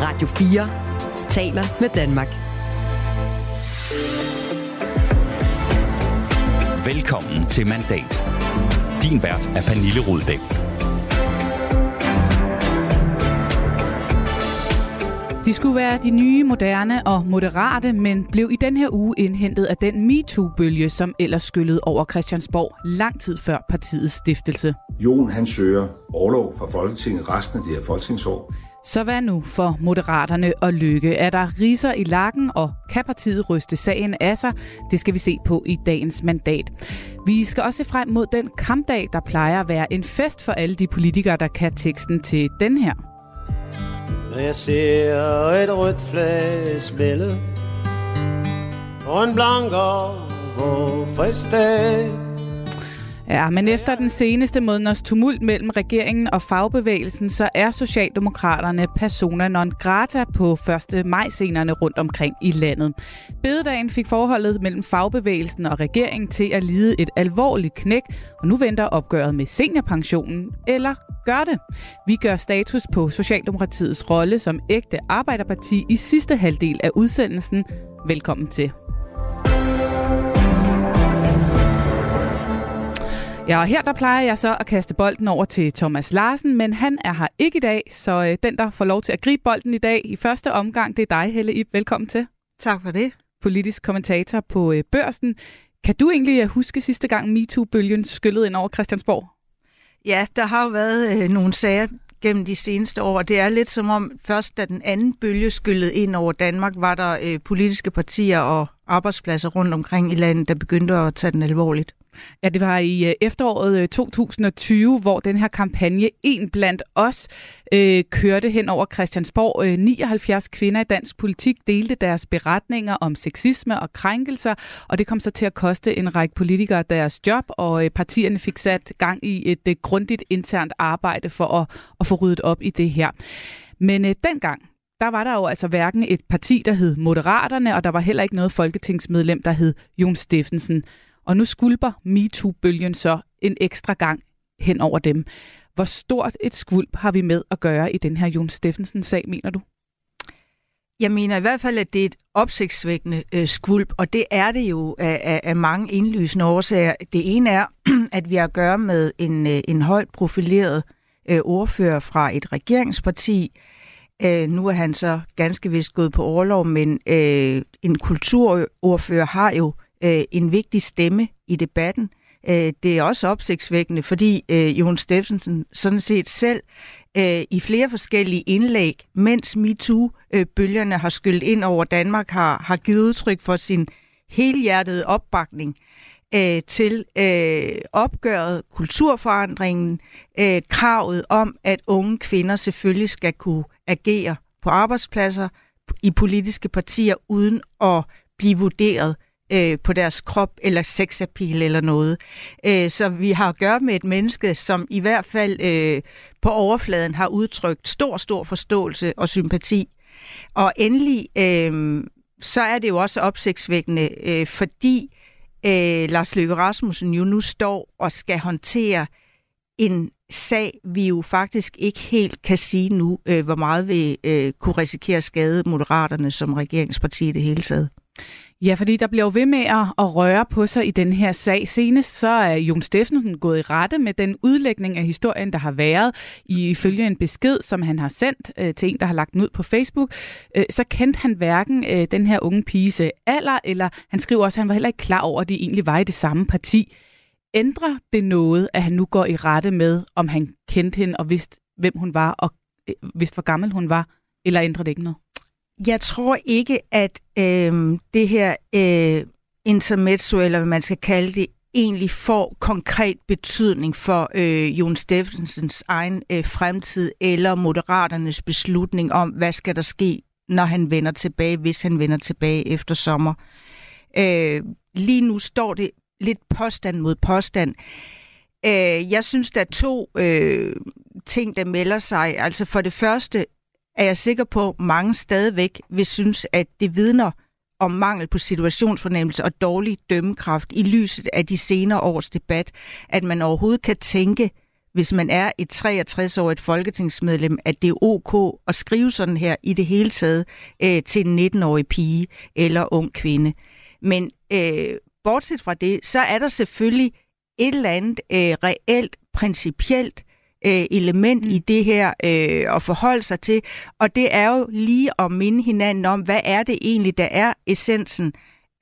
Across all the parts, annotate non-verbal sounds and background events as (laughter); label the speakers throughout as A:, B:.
A: Radio 4 taler med Danmark.
B: Velkommen til Mandat. Din vært er Pernille Rudbæk.
C: De skulle være de nye, moderne og moderate, men blev i den her uge indhentet af den MeToo-bølge, som ellers skyllede over Christiansborg lang tid før partiets stiftelse.
D: Jon han søger overlov fra Folketinget resten af det her folketingsår.
C: Så hvad nu for Moderaterne og Lykke? Er der riser i lakken, og kan partiet ryste sagen af sig? Det skal vi se på i dagens mandat. Vi skal også se frem mod den kampdag, der plejer at være en fest for alle de politikere, der kan teksten til den her.
E: Når jeg ser et rødt flag smelle på en blank og frisk dag,
C: Ja, men efter den seneste måneders tumult mellem regeringen og fagbevægelsen, så er Socialdemokraterne persona non grata på 1. maj-scenerne rundt omkring i landet. Bededagen fik forholdet mellem fagbevægelsen og regeringen til at lide et alvorligt knæk, og nu venter opgøret med seniorpensionen, eller gør det? Vi gør status på Socialdemokratiets rolle som ægte arbejderparti i sidste halvdel af udsendelsen. Velkommen til. Ja, og her der plejer jeg så at kaste bolden over til Thomas Larsen, men han er her ikke i dag, så øh, den, der får lov til at gribe bolden i dag i første omgang, det er dig, Helle Ip. Velkommen til.
F: Tak for det.
C: Politisk kommentator på øh, Børsen. Kan du egentlig øh, huske sidste gang MeToo-bølgen skyllede ind over Christiansborg?
F: Ja, der har jo været øh, nogle sager gennem de seneste år. Det er lidt som om først da den anden bølge skyllede ind over Danmark, var der øh, politiske partier og arbejdspladser rundt omkring i landet, der begyndte at tage den alvorligt.
C: Ja, det var i øh, efteråret øh, 2020, hvor den her kampagne En blandt os øh, kørte hen over Christiansborg. Øh, 79 kvinder i dansk politik delte deres beretninger om sexisme og krænkelser, og det kom så til at koste en række politikere deres job, og partierne fik sat gang i et grundigt internt arbejde for at, at få ryddet op i det her. Men øh, dengang, der var der jo altså hverken et parti, der hed Moderaterne, og der var heller ikke noget folketingsmedlem, der hed Jon Steffensen. Og nu skulper MeToo-bølgen så en ekstra gang hen over dem. Hvor stort et skvulp har vi med at gøre i den her Jon Steffensen-sag, mener du?
F: Jeg mener i hvert fald, at det er et opsigtsvækkende øh, skvulp, og det er det jo af, af, af mange indlysende årsager. Det ene er, (clears throat) at vi har at gøre med en, øh, en højt profileret øh, ordfører fra et regeringsparti. Øh, Øh, nu er han så ganske vist gået på overlov, men øh, en kulturordfører har jo øh, en vigtig stemme i debatten. Øh, det er også opsigtsvækkende, fordi øh, Jon Steffensen sådan set selv øh, i flere forskellige indlæg, mens MeToo-bølgerne øh, har skyldt ind over Danmark, har, har givet udtryk for sin helhjertede opbakning øh, til øh, opgøret, kulturforandringen, øh, kravet om, at unge kvinder selvfølgelig skal kunne agere på arbejdspladser, i politiske partier, uden at blive vurderet øh, på deres krop eller sexappeal eller noget. Øh, så vi har at gøre med et menneske, som i hvert fald øh, på overfladen har udtrykt stor, stor forståelse og sympati. Og endelig, øh, så er det jo også opsigtsvækkende, øh, fordi øh, Lars Løkke Rasmussen jo nu står og skal håndtere en sag, vi jo faktisk ikke helt kan sige nu, øh, hvor meget vi øh, kunne risikere at skade Moderaterne som regeringsparti i det hele taget.
C: Ja, fordi der bliver jo ved med at, røre på sig i den her sag. Senest så er Jon Steffensen gået i rette med den udlægning af historien, der har været. Ifølge en besked, som han har sendt øh, til en, der har lagt den ud på Facebook, øh, så kendte han hverken øh, den her unge piges alder, eller han skriver også, at han var heller ikke klar over, at de egentlig var i det samme parti. Ændrer det noget, at han nu går i rette med, om han kendte hende og vidste, hvem hun var, og øh, vidste, hvor gammel hun var, eller ændrer det ikke noget?
F: Jeg tror ikke, at øh, det her øh, intermezzo, eller hvad man skal kalde det, egentlig får konkret betydning for øh, Jon Steffensens egen øh, fremtid, eller Moderaternes beslutning om, hvad skal der ske, når han vender tilbage, hvis han vender tilbage efter sommer. Øh, lige nu står det lidt påstand mod påstand. Øh, jeg synes, der er to øh, ting, der melder sig. Altså for det første, er jeg sikker på, at mange stadigvæk vil synes, at det vidner om mangel på situationsfornemmelse og dårlig dømmekraft i lyset af de senere års debat, at man overhovedet kan tænke, hvis man er et 63-årigt folketingsmedlem, at det er ok at skrive sådan her i det hele taget øh, til en 19-årig pige eller ung kvinde. Men øh, bortset fra det, så er der selvfølgelig et eller andet øh, reelt, principielt øh, element mm. i det her øh, at forholde sig til. Og det er jo lige at minde hinanden om, hvad er det egentlig, der er essensen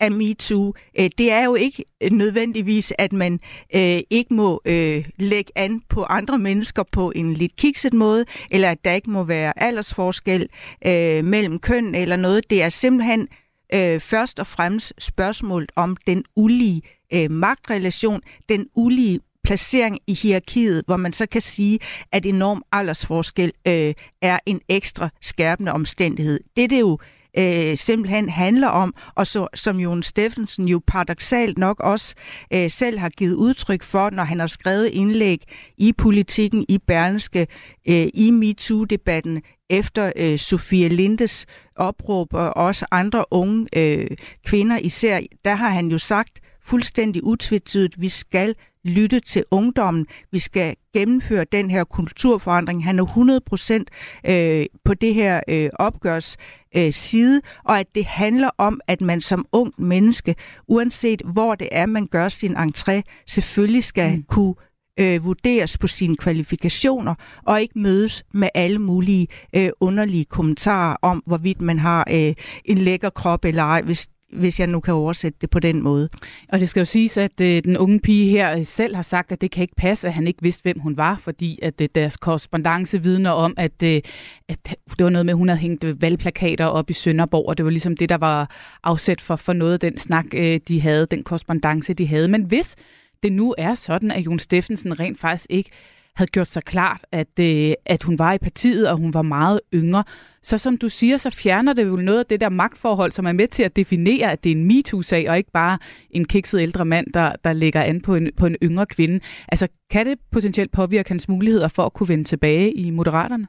F: af MeToo. Øh, det er jo ikke nødvendigvis, at man øh, ikke må øh, lægge an på andre mennesker på en lidt kikset måde, eller at der ikke må være aldersforskel øh, mellem køn eller noget. Det er simpelthen øh, først og fremmest spørgsmålet om den ulige øh, magtrelation, den ulige placering i hierarkiet, hvor man så kan sige, at enorm aldersforskel øh, er en ekstra skærpende omstændighed. Det det jo øh, simpelthen handler om, og så, som Jon Steffensen jo paradoxalt nok også øh, selv har givet udtryk for, når han har skrevet indlæg i politikken, i Berlingske, øh, i MeToo-debatten, efter øh, Sofia Lindes opråb, og også andre unge øh, kvinder især, der har han jo sagt fuldstændig utvetydigt, vi skal lytte til ungdommen. Vi skal gennemføre den her kulturforandring. Han er 100 procent øh, på det her øh, opgørs øh, side, og at det handler om, at man som ung menneske, uanset hvor det er, man gør sin entré, selvfølgelig skal mm. kunne øh, vurderes på sine kvalifikationer, og ikke mødes med alle mulige øh, underlige kommentarer om, hvorvidt man har øh, en lækker krop eller ej, hvis hvis jeg nu kan oversætte det på den måde.
C: Og det skal jo siges, at øh, den unge pige her selv har sagt, at det kan ikke passe, at han ikke vidste, hvem hun var, fordi at øh, deres korrespondence vidner om, at, øh, at det var noget med, at hun havde hængt øh, valgplakater op i Sønderborg, og det var ligesom det, der var afsæt for, for noget af den snak, øh, de havde, den korrespondence, de havde. Men hvis det nu er sådan, at Jon Steffensen rent faktisk ikke havde gjort sig klart, at, øh, at hun var i partiet, og hun var meget yngre. Så som du siger, så fjerner det jo noget af det der magtforhold, som er med til at definere, at det er en MeToo-sag, og ikke bare en kikset ældre mand, der, der lægger an på en, på en yngre kvinde. Altså, kan det potentielt påvirke hans muligheder for at kunne vende tilbage i Moderaterne?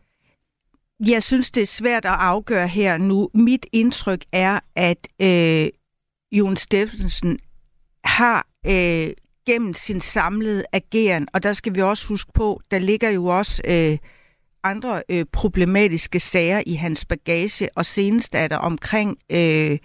F: Jeg synes, det er svært at afgøre her nu. Mit indtryk er, at øh, Jon Steffensen har øh, gennem sin samlede ageren. Og der skal vi også huske på, der ligger jo også øh, andre øh, problematiske sager i hans bagage, og senest er der omkring øh,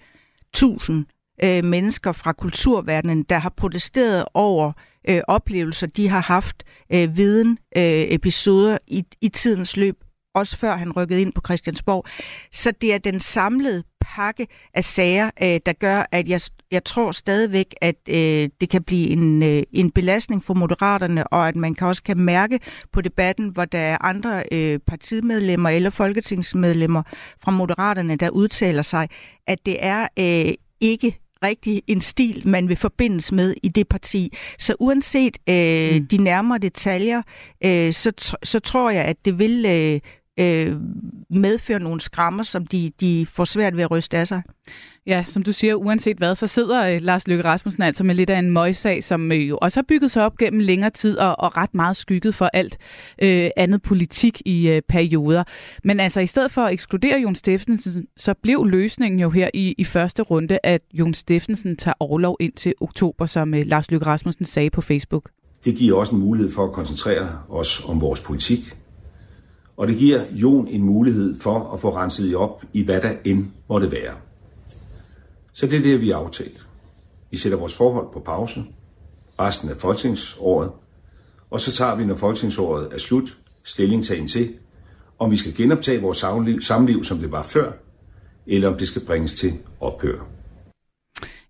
F: 1000 øh, mennesker fra kulturverdenen, der har protesteret over øh, oplevelser, de har haft øh, viden øh, episoder i, i tidens løb, også før han rykkede ind på Christiansborg. Så det er den samlede pakke af sager, øh, der gør, at jeg, jeg tror stadigvæk, at øh, det kan blive en, øh, en belastning for moderaterne, og at man kan også kan mærke på debatten, hvor der er andre øh, partimedlemmer eller folketingsmedlemmer fra moderaterne, der udtaler sig, at det er øh, ikke rigtig en stil, man vil forbindes med i det parti. Så uanset øh, mm. de nærmere detaljer, øh, så, så tror jeg, at det vil øh, øh, medfører nogle skrammer, som de, de får svært ved at ryste af sig.
C: Ja, som du siger, uanset hvad, så sidder øh, Lars Løkke Rasmussen altså med lidt af en møgssag, som øh, jo også har bygget sig op gennem længere tid og, og ret meget skygget for alt øh, andet politik i øh, perioder. Men altså i stedet for at ekskludere Jon Steffensen, så blev løsningen jo her i, i første runde, at Jon Steffensen tager overlov ind til oktober, som øh, Lars Løkke Rasmussen sagde på Facebook.
D: Det giver også en mulighed for at koncentrere os om vores politik, og det giver Jon en mulighed for at få renset op i hvad der end måtte være. Så det er det, vi har aftalt. Vi sætter vores forhold på pause resten af folketingsåret, og så tager vi, når folketingsåret er slut, stillingtagen til, om vi skal genoptage vores samliv, som det var før, eller om det skal bringes til ophør.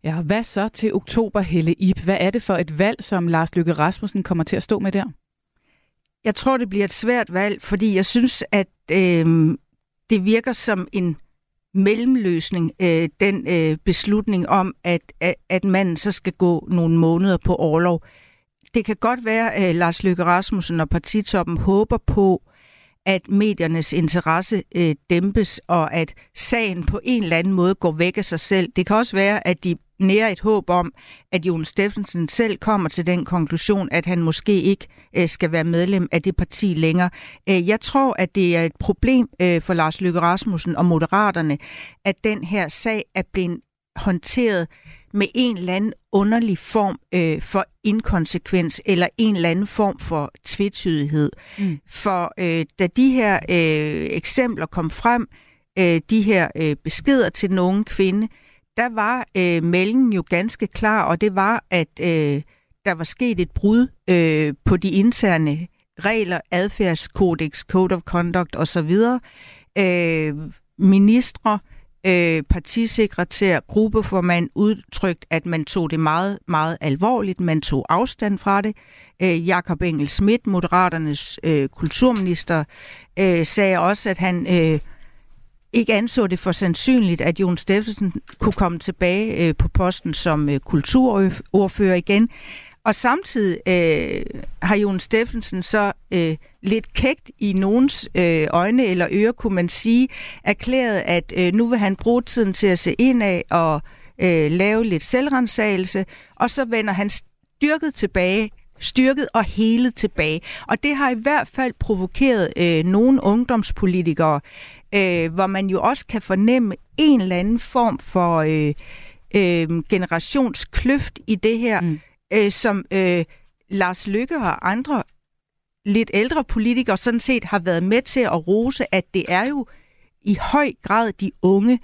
C: Ja, hvad så til oktober, Helle Ip? Hvad er det for et valg, som Lars Lykke Rasmussen kommer til at stå med der?
F: Jeg tror, det bliver et svært valg, fordi jeg synes, at øh, det virker som en mellemløsning, øh, den øh, beslutning om, at, at, at manden så skal gå nogle måneder på overlov. Det kan godt være, at Lars Løkke Rasmussen og partitoppen håber på, at mediernes interesse øh, dæmpes, og at sagen på en eller anden måde går væk af sig selv. Det kan også være, at de nære et håb om, at Jon Steffensen selv kommer til den konklusion, at han måske ikke øh, skal være medlem af det parti længere. Øh, jeg tror, at det er et problem øh, for Lars Løkke Rasmussen og Moderaterne, at den her sag er blevet håndteret med en eller anden underlig form øh, for inkonsekvens eller en eller anden form for tvetydighed. Mm. For øh, da de her øh, eksempler kom frem, øh, de her øh, beskeder til den unge kvinde, der var øh, meldingen jo ganske klar, og det var, at øh, der var sket et brud øh, på de interne regler, adfærdskodex, code of conduct osv. Øh, ministre, øh, partisekretær, gruppeformand udtrykt, at man tog det meget, meget alvorligt. Man tog afstand fra det. Øh, Jakob Engel Schmidt, Moderaternes øh, kulturminister, øh, sagde også, at han øh, ikke anså det for sandsynligt, at Jon Steffensen kunne komme tilbage øh, på posten som øh, kulturordfører igen. Og samtidig øh, har Jon Steffensen så øh, lidt kægt i nogens øh, øjne eller ører, kunne man sige, erklæret, at øh, nu vil han bruge tiden til at se indad og øh, lave lidt selvrensagelse, og så vender han styrket tilbage styrket og hele tilbage. Og det har i hvert fald provokeret øh, nogle ungdomspolitikere, øh, hvor man jo også kan fornemme en eller anden form for øh, øh, generationskløft i det her. Mm øh, som øh, Lars Lykke og andre lidt ældre politikere sådan set har været med til at rose, at det er jo i høj grad de unge,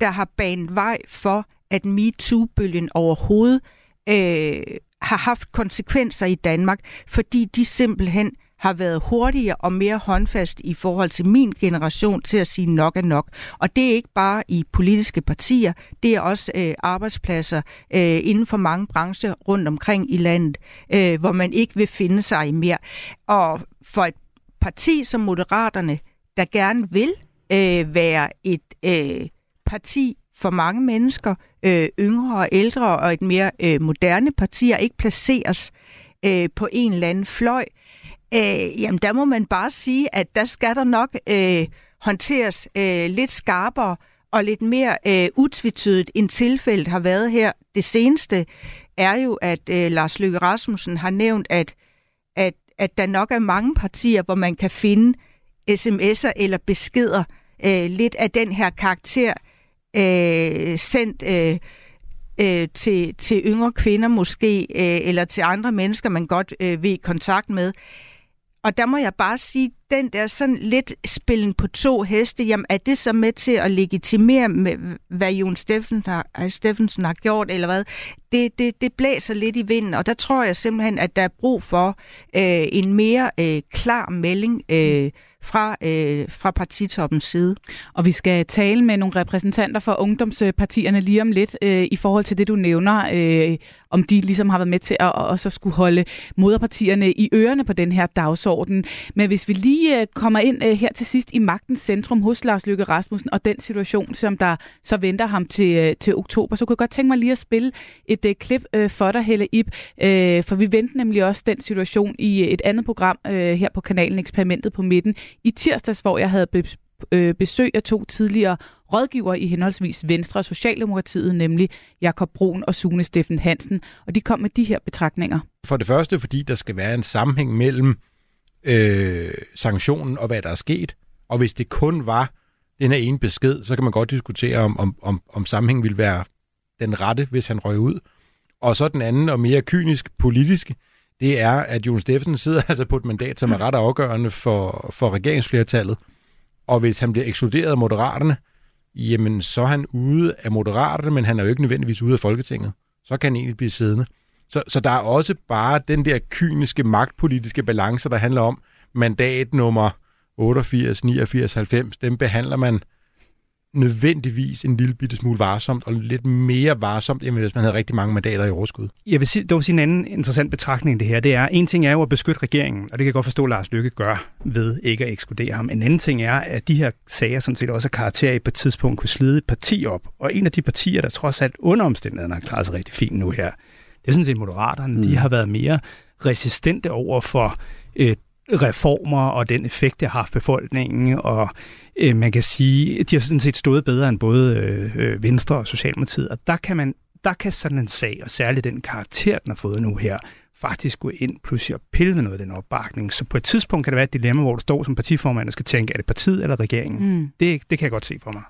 F: der har banet vej for, at MeToo-bølgen overhovedet øh, har haft konsekvenser i Danmark, fordi de simpelthen har været hurtigere og mere håndfast i forhold til min generation til at sige nok er nok. Og det er ikke bare i politiske partier, det er også øh, arbejdspladser øh, inden for mange brancher rundt omkring i landet, øh, hvor man ikke vil finde sig i mere. Og for et parti som Moderaterne, der gerne vil øh, være et øh, parti for mange mennesker, øh, yngre og ældre, og et mere øh, moderne parti, og ikke placeres øh, på en eller anden fløj, øh, Øh, jamen der må man bare sige, at der skal der nok øh, håndteres øh, lidt skarpere og lidt mere øh, utvetydigt, end tilfældet har været her. Det seneste er jo, at øh, Lars Løkke Rasmussen har nævnt, at, at, at der nok er mange partier, hvor man kan finde sms'er eller beskeder øh, lidt af den her karakter øh, sendt øh, øh, til, til yngre kvinder måske, øh, eller til andre mennesker, man godt øh, vil i kontakt med. Og der må jeg bare sige, den der sådan lidt spillen på to heste, jamen er det så med til at legitimere, med, hvad Jon Steffensen har, øh, Steffensen har gjort, eller hvad? Det, det, det blæser lidt i vinden, og der tror jeg simpelthen, at der er brug for øh, en mere øh, klar melding øh, fra, øh, fra partitoppens side.
C: Og vi skal tale med nogle repræsentanter for ungdomspartierne lige om lidt øh, i forhold til det, du nævner, øh, om de ligesom har været med til at også skulle holde moderpartierne i ørerne på den her dagsorden. Men hvis vi lige øh, kommer ind øh, her til sidst i magtens centrum hos Lars Løkke Rasmussen og den situation, som der så venter ham til, øh, til oktober, så kunne jeg godt tænke mig lige at spille et øh, klip for dig, Helle Ip, for vi venter nemlig også den situation i et andet program her på kanalen Eksperimentet på midten i tirsdags, hvor jeg havde be- besøg af to tidligere rådgiver i henholdsvis Venstre og Socialdemokratiet, nemlig Jakob Brun og Sune Steffen Hansen, og de kom med de her betragtninger.
G: For det første, fordi der skal være en sammenhæng mellem øh, sanktionen og hvad der er sket, og hvis det kun var den her ene besked, så kan man godt diskutere, om, om, om, om sammenhængen ville være den rette, hvis han røg ud. Og så den anden og mere kynisk politiske, det er, at Jon Steffensen sidder (laughs) altså på et mandat, som er ret afgørende for, for regeringsflertallet. Og hvis han bliver ekskluderet af moderaterne, jamen så er han ude af moderaterne, men han er jo ikke nødvendigvis ude af Folketinget. Så kan han egentlig blive siddende. Så, så der er også bare den der kyniske magtpolitiske balance, der handler om mandat nummer 88, 89, 90. Dem behandler man nødvendigvis en lille bitte smule varsomt, og lidt mere varsomt, end hvis man havde rigtig mange mandater i overskud.
H: Jeg vil sige, det vil sige en anden interessant betragtning det her. Det er, en ting er jo at beskytte regeringen, og det kan jeg godt forstå, at Lars Lykke gør ved ikke at ekskludere ham. En anden ting er, at de her sager sådan set også er karakter i på et tidspunkt kunne slide et parti op. Og en af de partier, der trods alt under omstændighederne har klaret sig rigtig fint nu her, det er sådan set Moderaterne. Mm. De har været mere resistente over for øh, reformer og den effekt, det har haft befolkningen, og øh, man kan sige, de har sådan set stået bedre end både øh, Venstre og Socialdemokratiet, og der kan man der kan sådan en sag, og særligt den karakter, den har fået nu her, faktisk gå ind pludselig og pille ved noget af den opbakning. Så på et tidspunkt kan det være et dilemma, hvor du står som partiformand og skal tænke, er det partiet eller regeringen? Mm. Det, det kan jeg godt se for mig.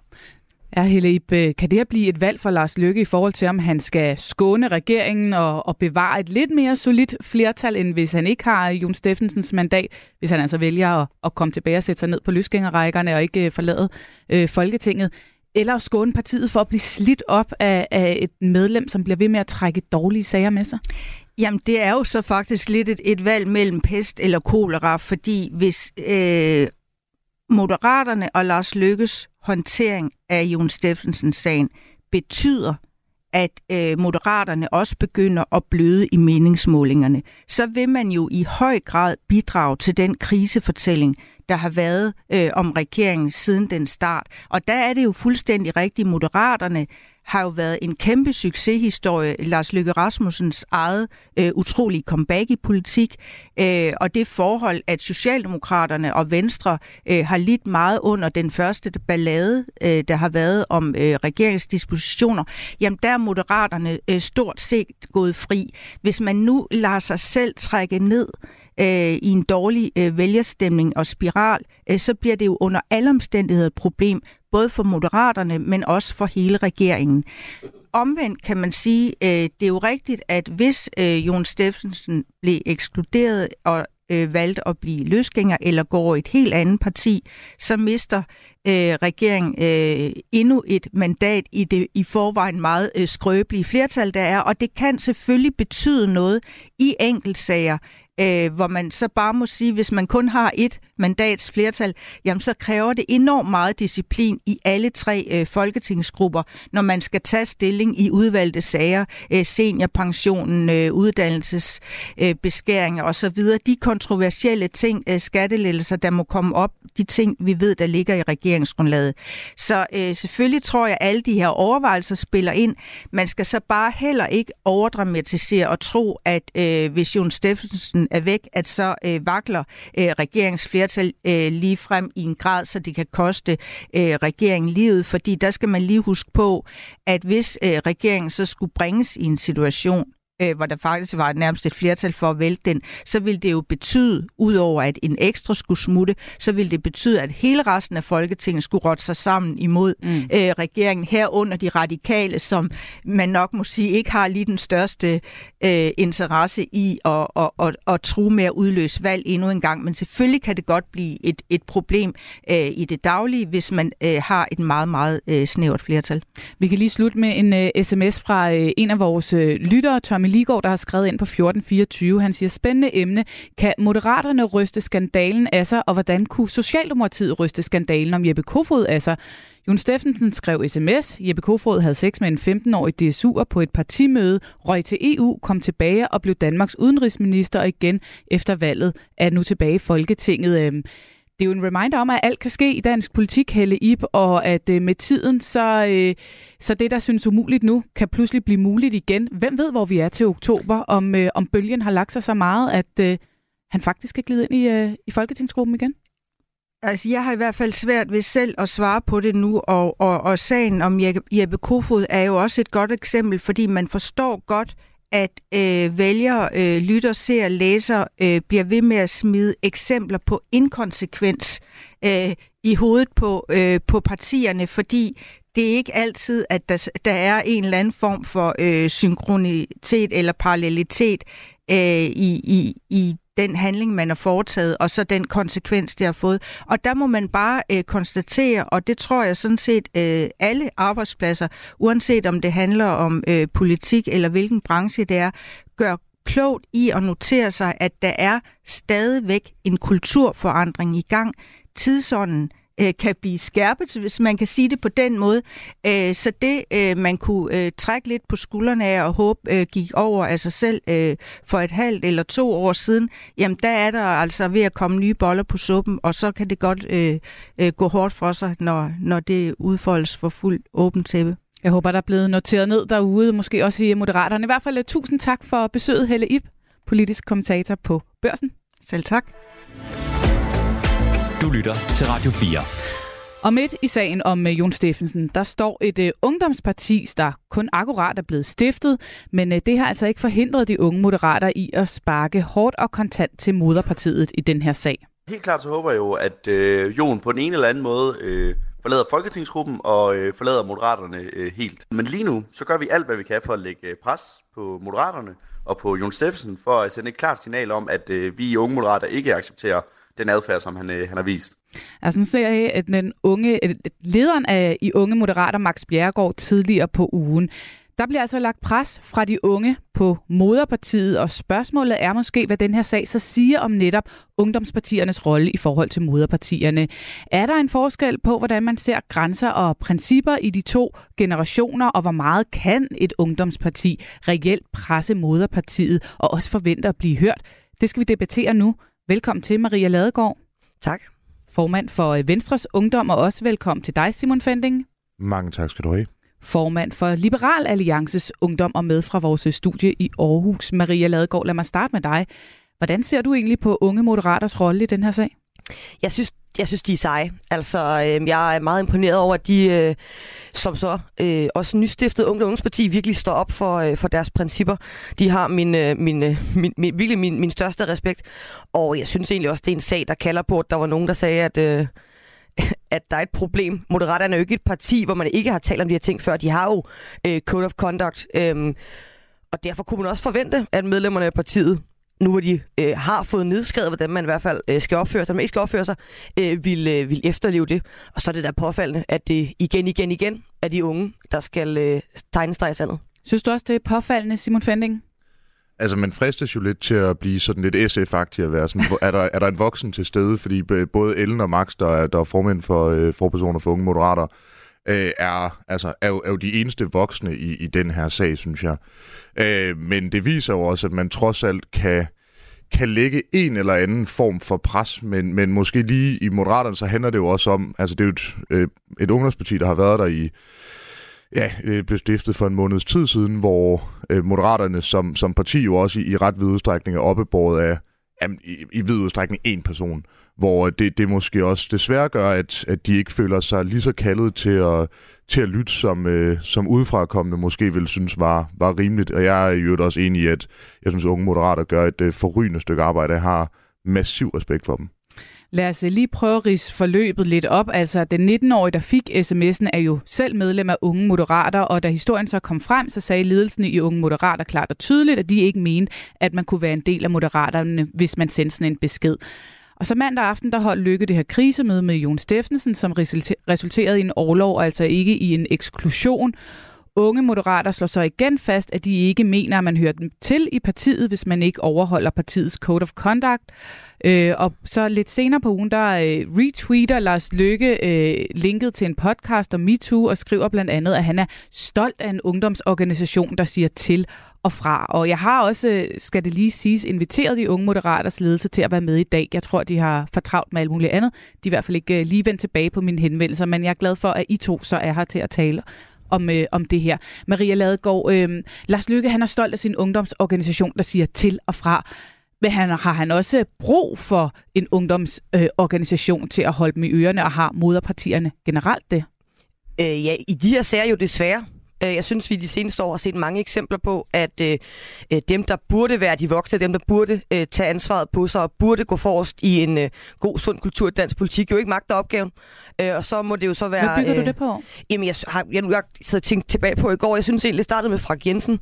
C: Ja, Helle øh, kan det her blive et valg for Lars Løkke i forhold til, om han skal skåne regeringen og, og bevare et lidt mere solidt flertal, end hvis han ikke har Jon Steffensens mandat, hvis han altså vælger at, at komme tilbage og sætte sig ned på løsgængerrækkerne og ikke øh, forlade øh, Folketinget? Eller at skåne partiet for at blive slidt op af, af et medlem, som bliver ved med at trække dårlige sager med sig?
F: Jamen, det er jo så faktisk lidt et, et valg mellem pest eller kolera, fordi hvis øh, Moderaterne og Lars Lykkes håndtering af Jon Steffensen-sagen betyder, at øh, moderaterne også begynder at bløde i meningsmålingerne, så vil man jo i høj grad bidrage til den krisefortælling, der har været øh, om regeringen siden den start. Og der er det jo fuldstændig rigtigt. Moderaterne har jo været en kæmpe succeshistorie. Lars Løkke Rasmussens eget øh, utrolige comeback i politik, øh, og det forhold, at Socialdemokraterne og Venstre øh, har lidt meget under den første ballade, øh, der har været om øh, regeringsdispositioner, jamen der er Moderaterne øh, stort set gået fri. Hvis man nu lader sig selv trække ned øh, i en dårlig øh, vælgerstemning og spiral, øh, så bliver det jo under alle omstændigheder et problem, både for moderaterne, men også for hele regeringen. Omvendt kan man sige, øh, det er jo rigtigt, at hvis øh, Jon Steffensen blev ekskluderet og øh, valgte at blive løsgænger eller går et helt andet parti, så mister øh, regeringen øh, endnu et mandat i det i forvejen meget øh, skrøbelige flertal, der er. Og det kan selvfølgelig betyde noget i enkeltsager, øh, hvor man så bare må sige, hvis man kun har et mandats flertal, jamen så kræver det enormt meget disciplin i alle tre øh, folketingsgrupper, når man skal tage stilling i udvalgte sager, øh, seniorpensionen, øh, uddannelsesbeskæringer øh, osv. De kontroversielle ting, øh, skattelettelser, der må komme op, de ting, vi ved, der ligger i regeringsgrundlaget. Så øh, selvfølgelig tror jeg, at alle de her overvejelser spiller ind. Man skal så bare heller ikke overdramatisere og tro, at øh, hvis Jon Steffensen er væk, at så øh, vakler øh, regeringsflertal øh, lige frem i en grad, så det kan koste øh, regeringen livet. Fordi der skal man lige huske på, at hvis øh, regeringen så skulle bringes i en situation, øh, hvor der faktisk var nærmest et flertal for at vælte den, så ville det jo betyde, udover at en ekstra skulle smutte, så ville det betyde, at hele resten af Folketinget skulle råde sig sammen imod mm. øh, regeringen herunder de radikale, som man nok må sige ikke har lige den største øh, interesse i at, at, at, at true med at udløse valg endnu en gang. Men selvfølgelig kan det godt blive et, et problem øh, i det daglige, hvis man øh, har et meget, meget øh, snævert flertal.
C: Vi kan lige slutte med en øh, sms fra øh, en af vores øh, lyttere, Tommy Ligård, der har skrevet ind på 1424. Han siger, spændende emne. Kan moderaterne ryste skandalen af sig, og hvordan kunne Socialdemokratiet ryste skandalen om Jeppe Kofod af sig? Jon Steffensen skrev sms. Jeppe Kofod havde sex med en 15-årig DSU'er på et partimøde, røg til EU, kom tilbage og blev Danmarks udenrigsminister, og igen efter valget er nu tilbage i Folketinget. Øhm. Det er jo en reminder om, at alt kan ske i dansk politik, Helle Ip, og at øh, med tiden, så, øh, så det, der synes umuligt nu, kan pludselig blive muligt igen. Hvem ved, hvor vi er til oktober, om, øh, om bølgen har lagt sig så meget, at øh, han faktisk kan glide ind i, øh, i Folketingsgruppen igen?
F: Altså, jeg har i hvert fald svært ved selv at svare på det nu, og, og, og sagen om Jeppe Kofod er jo også et godt eksempel, fordi man forstår godt, at øh, vælgere, øh, lytter, ser, læser øh, bliver ved med at smide eksempler på inkonsekvens øh, i hovedet på, øh, på partierne, fordi det er ikke altid, at der, der er en eller anden form for øh, synkronitet eller parallelitet øh, i, i, i den handling, man har foretaget, og så den konsekvens, det har fået. Og der må man bare øh, konstatere, og det tror jeg sådan set øh, alle arbejdspladser, uanset om det handler om øh, politik eller hvilken branche det er, gør klogt i at notere sig, at der er stadigvæk en kulturforandring i gang. Tidsånden øh, kan blive skærpet, hvis man kan sige det på den måde. Øh, så det, øh, man kunne øh, trække lidt på skuldrene af og håbe øh, gik over af sig selv øh, for et halvt eller to år siden, jamen der er der altså ved at komme nye boller på suppen, og så kan det godt øh, øh, gå hårdt for sig, når, når det udfoldes for fuld åben tæppe.
C: Jeg håber, der er blevet noteret ned derude, måske også i Moderaterne. I hvert fald tusind tak for besøget, Helle Ip, politisk kommentator på Børsen.
F: Selv tak.
B: Du lytter til Radio 4.
C: Og midt i sagen om uh, Jon Steffensen, der står et uh, ungdomsparti, der kun akkurat er blevet stiftet, men uh, det har altså ikke forhindret de unge moderater i at sparke hårdt og kontant til moderpartiet i den her sag.
I: Helt klart så håber jeg jo, at uh, Jon på den ene eller anden måde uh, forlader Folketingsgruppen og øh, forlader Moderaterne øh, helt. Men lige nu, så gør vi alt, hvad vi kan for at lægge øh, pres på Moderaterne og på Jon Steffensen for at sende et klart signal om, at øh, vi Unge Moderater ikke accepterer den adfærd, som han, øh, han har vist.
C: Altså ser jeg, at den unge, øh, lederen af i Unge Moderater, Max Bjerregaard, tidligere på ugen, der bliver altså lagt pres fra de unge på moderpartiet, og spørgsmålet er måske, hvad den her sag så siger om netop ungdomspartiernes rolle i forhold til moderpartierne. Er der en forskel på, hvordan man ser grænser og principper i de to generationer, og hvor meget kan et ungdomsparti reelt presse moderpartiet og også forvente at blive hørt? Det skal vi debattere nu. Velkommen til, Maria Ladegaard.
J: Tak.
C: Formand for Venstres Ungdom, og også velkommen til dig, Simon Fending.
G: Mange tak skal du have
C: formand for Liberal Alliances Ungdom og med fra vores studie i Aarhus. Maria Ladegaard, lad mig starte med dig. Hvordan ser du egentlig på unge moderaters rolle i den her sag?
J: Jeg synes, jeg synes de er seje. Altså, øh, jeg er meget imponeret over, at de, øh, som så øh, også nystiftet Unge Ungdomsparti, virkelig står op for, øh, for deres principper. De har min, øh, min, øh, min, min, virkelig min, min største respekt. Og jeg synes egentlig også, det er en sag, der kalder på, at der var nogen, der sagde, at... Øh, (laughs) at der er et problem. Moderaterne er jo ikke et parti, hvor man ikke har talt om de her ting før. De har jo øh, Code of Conduct, øh, og derfor kunne man også forvente, at medlemmerne af partiet, nu hvor de øh, har fået nedskrevet, hvordan man i hvert fald øh, skal opføre sig, man ikke skal opføre sig, øh, vil, øh, vil efterleve det. Og så er det der påfaldende, at det igen, igen, igen er de unge, der skal øh, tegne streg
C: Synes du også, det er påfaldende, Simon Fending?
K: Altså, man fristes jo lidt til at blive sådan lidt SF-agtig at være sådan, er der, er der en voksen til stede? Fordi både Ellen og Max, der er, der er formænd for øh, forpersoner for unge moderater, øh, er, altså, er, jo, er jo de eneste voksne i, i den her sag, synes jeg. Øh, men det viser jo også, at man trods alt kan, kan lægge en eller anden form for pres, men, men måske lige i Moderaterne, så handler det jo også om, altså det er jo et, øh, et ungdomsparti, der har været der i ja, øh, blev stiftet for en måneds tid siden, hvor øh, Moderaterne som, som parti jo også i, i ret vid udstrækning er oppebåret af jamen, i, i vid udstrækning en person, hvor det, det måske også desværre gør, at, at de ikke føler sig lige så kaldet til at, til at lytte, som, øh, som udefrakommende måske vil synes var, var rimeligt. Og jeg er jo også enig i, at jeg synes, at unge moderater gør et øh, forrygende stykke arbejde. Jeg har massiv respekt for dem.
C: Lad os øh, lige prøve at rise forløbet lidt op. Altså, den 19-årige, der fik sms'en, er jo selv medlem af Unge Moderater, og da historien så kom frem, så sagde ledelsen i Unge Moderater klart og tydeligt, at de ikke mente, at man kunne være en del af Moderaterne, hvis man sendte sådan en besked. Og så mandag aften, der holdt Lykke det her krisemøde med Jon Steffensen, som resulterede i en overlov, altså ikke i en eksklusion. Unge moderater slår så igen fast, at de ikke mener, at man hører dem til i partiet, hvis man ikke overholder partiets Code of Conduct. Øh, og så lidt senere på ugen, der øh, retweeter Lars Lykke øh, linket til en podcast om MeToo og skriver blandt andet, at han er stolt af en ungdomsorganisation, der siger til og fra. Og jeg har også, skal det lige siges, inviteret de unge moderaters ledelse til at være med i dag. Jeg tror, de har fortravlt med alt muligt andet. De er i hvert fald ikke øh, lige vendt tilbage på mine henvendelser, men jeg er glad for, at I to så er her til at tale om, øh, om det her. Maria Ladegaard, øh, Lars Lykke, han er stolt af sin ungdomsorganisation, der siger til og fra. Men han, har han også brug for en ungdomsorganisation øh, til at holde dem i ørerne, og har moderpartierne generelt det?
J: Øh, ja, i de her sager jo desværre. Øh, jeg synes, vi de seneste år har set mange eksempler på, at øh, øh, dem, der burde være de voksne, dem, der burde øh, tage ansvaret på sig og burde gå forrest i en øh, god, sund kultur i dansk politik, jo ikke magter opgaven. Øh, og så må det jo så være...
C: Hvad bygger øh, du det på?
J: Jamen, jeg har jeg, jeg, jeg tænkt tilbage på i går. Jeg synes egentlig, det startede med Frank Jensen,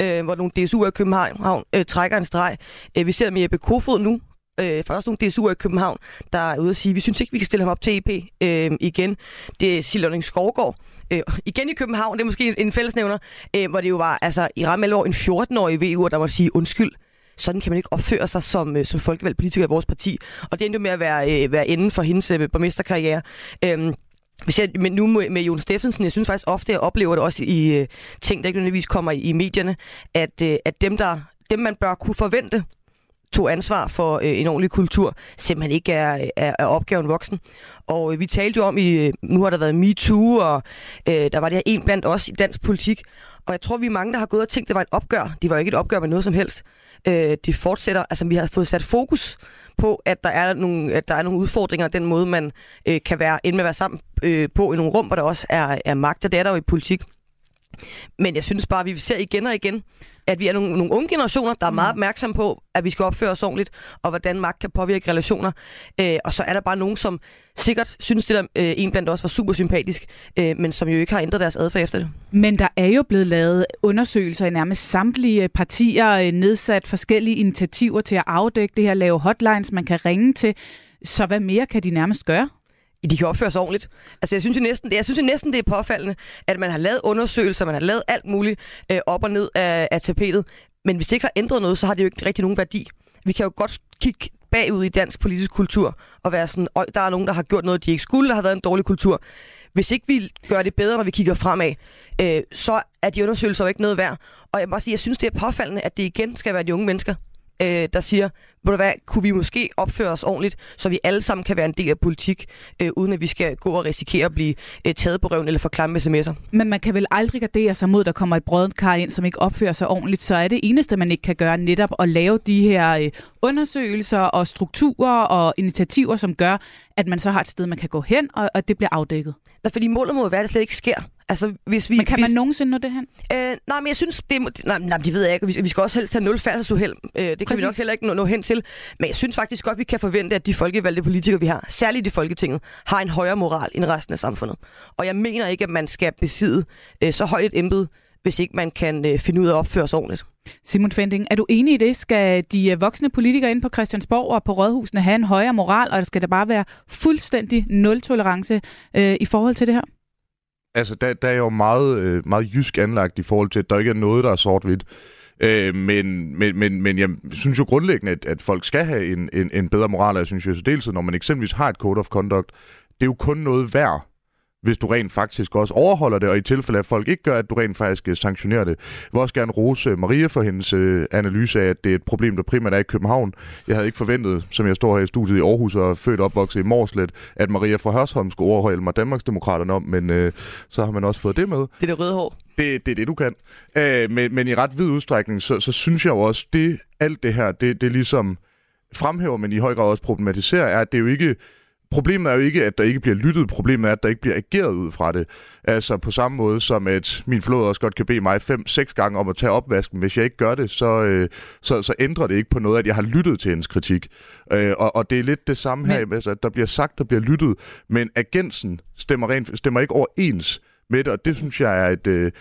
J: øh, hvor nogle DSU'er i København øh, trækker en streg. Øh, vi ser med Jeppe Kofod nu, øh, også nogle DSU'er i København, der er ude at sige, vi synes ikke, vi kan stille ham op til EP øh, igen. Det er Silderning Skovgård, øh, igen i København, det er måske en fællesnævner, øh, hvor det jo var altså, i ramme alvor en 14-årig VU, der måtte sige undskyld. Sådan kan man ikke opføre sig som, øh, som folkevalgt politiker i vores parti. Og det endte jo med at være, øh, være inden for hendes øh, borgmesterkarriere. Øh, men nu med, med Jon Steffensen, jeg synes faktisk ofte, jeg oplever det også i øh, ting, der ikke nødvendigvis kommer i, i medierne, at, øh, at dem, der, dem, man bør kunne forvente, tog ansvar for øh, en ordentlig kultur, simpelthen ikke er, er, er opgaven voksen. Og øh, vi talte jo om, i, øh, nu har der været MeToo, og øh, der var det her en blandt os i dansk politik. Og jeg tror, vi er mange, der har gået og tænkt, at det var et opgør. Det var ikke et opgør med noget som helst. Øh, det fortsætter, altså vi har fået sat fokus på, at der er nogle, at der er nogle udfordringer, den måde, man øh, kan være inde med at være sammen øh, på i nogle rum, hvor der også er, er magt, og det er der jo i politik. Men jeg synes bare, at vi ser igen og igen, at vi er nogle, nogle unge generationer, der er meget opmærksomme på, at vi skal opføre os ordentligt, og hvordan magt kan påvirke relationer. Øh, og så er der bare nogen, som sikkert synes, det der øh, en blandt os var super sympatisk, øh, men som jo ikke har ændret deres adfærd efter det.
C: Men der er jo blevet lavet undersøgelser i nærmest samtlige partier, øh, nedsat forskellige initiativer til at afdække det her, lave hotlines, man kan ringe til. Så hvad mere kan de nærmest gøre?
J: De kan opføre sig ordentligt. Altså, jeg synes jo næsten, jeg synes jo næsten, det er påfaldende, at man har lavet undersøgelser, man har lavet alt muligt øh, op og ned af, af tapetet, men hvis det ikke har ændret noget, så har det jo ikke rigtig nogen værdi. Vi kan jo godt kigge bagud i dansk politisk kultur og være sådan, Øj, der er nogen, der har gjort noget, de ikke skulle, der har været en dårlig kultur. Hvis ikke vi gør det bedre, når vi kigger fremad, øh, så er de undersøgelser jo ikke noget værd. Og jeg må bare sige, jeg synes, det er påfaldende, at det igen skal være de unge mennesker, øh, der siger, hvor hvad, kunne vi måske opføre os ordentligt, så vi alle sammen kan være en del af politik, øh, uden at vi skal gå og risikere at blive øh, taget på røven eller få klamme sms'er.
C: Men man kan vel aldrig gardere sig mod, at der kommer et brødent kar ind, som ikke opfører sig ordentligt, så er det eneste, man ikke kan gøre netop at lave de her øh, undersøgelser og strukturer og initiativer, som gør, at man så har et sted, man kan gå hen, og, og det bliver afdækket.
J: Ja, fordi målet må være, at det slet ikke sker. Altså, hvis vi,
C: men kan
J: hvis,
C: man nogensinde nå det hen?
J: Øh, nej, men jeg synes, det, må, nej, nej, det ved jeg ikke. Vi, vi skal også helst have nul færdselsuheld. Øh, det kan Præcis. vi nok heller ikke nå, nå hen til. Men jeg synes faktisk godt, vi kan forvente, at de folkevalgte politikere, vi har, særligt i Folketinget, har en højere moral end resten af samfundet. Og jeg mener ikke, at man skal besidde øh, så højt et embede, hvis ikke man kan øh, finde ud af at opføre sig ordentligt.
C: Simon Fending, er du enig i det? Skal de øh, voksne politikere inde på Christiansborg og på Rådhusene have en højere moral, og skal der bare være fuldstændig nul-tolerance øh, i forhold til det her?
K: Altså, der, der er jo meget, øh, meget jysk anlagt i forhold til, at der ikke er noget, der er sort-hvidt. Øh, men, men, men, men jeg synes jo grundlæggende, at, at folk skal have en, en, en bedre moral, og jeg synes jo så dels, når man eksempelvis har et code of conduct, det er jo kun noget værd, hvis du rent faktisk også overholder det, og i tilfælde af, at folk ikke gør, at du rent faktisk sanktionerer det. Jeg vil også gerne rose Maria for hendes øh, analyse af, at det er et problem, der primært er i København. Jeg havde ikke forventet, som jeg står her i studiet i Aarhus og født opvokset i Morslet, at Maria fra Hørsholm skulle overholde mig Danmarksdemokraterne om, men øh, så har man også fået det med. Det
J: er det røde hår.
K: Det, det er det, du kan. Øh, men, men i ret vid udstrækning, så, så synes jeg jo også, det alt det her, det, det ligesom fremhæver, men i høj grad også problematiserer, er, at det er jo ikke Problemet er jo ikke, at der ikke bliver lyttet. Problemet er, at der ikke bliver ageret ud fra det. Altså på samme måde som, at min flod også godt kan bede mig fem-seks gange om at tage opvasken. Hvis jeg ikke gør det, så, øh, så, så ændrer det ikke på noget, at jeg har lyttet til hendes kritik. Øh, og, og det er lidt det samme men... her, altså, at der bliver sagt, der bliver lyttet, men agensen stemmer, rent, stemmer ikke overens med det, og det synes jeg er et... Øh,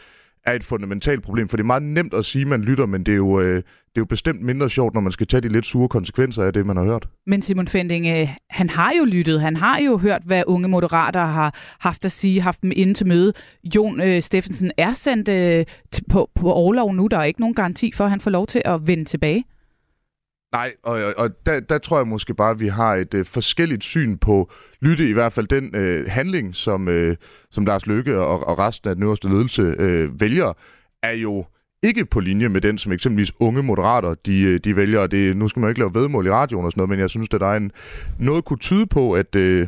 K: er et fundamentalt problem, for det er meget nemt at sige, at man lytter, men det er jo, øh, det er jo bestemt mindre sjovt, når man skal tage de lidt sure konsekvenser af det, man har hørt.
C: Men Simon Fending, øh, han har jo lyttet, han har jo hørt, hvad unge moderater har haft at sige, haft dem inde til møde. Jon øh, Steffensen er sendt øh, på, på overlov nu, der er ikke nogen garanti for, at han får lov til at vende tilbage.
K: Nej, og, og, og der, der tror jeg måske bare, at vi har et øh, forskelligt syn på lytte, i hvert fald den øh, handling, som, øh, som Lars Løkke og, og resten af den øverste ledelse øh, vælger, er jo ikke på linje med den, som eksempelvis unge moderater, de, øh, de vælger. Det, nu skal man ikke lave vedmål i radioen og sådan noget, men jeg synes, at der er en, noget kunne tyde på, at, øh,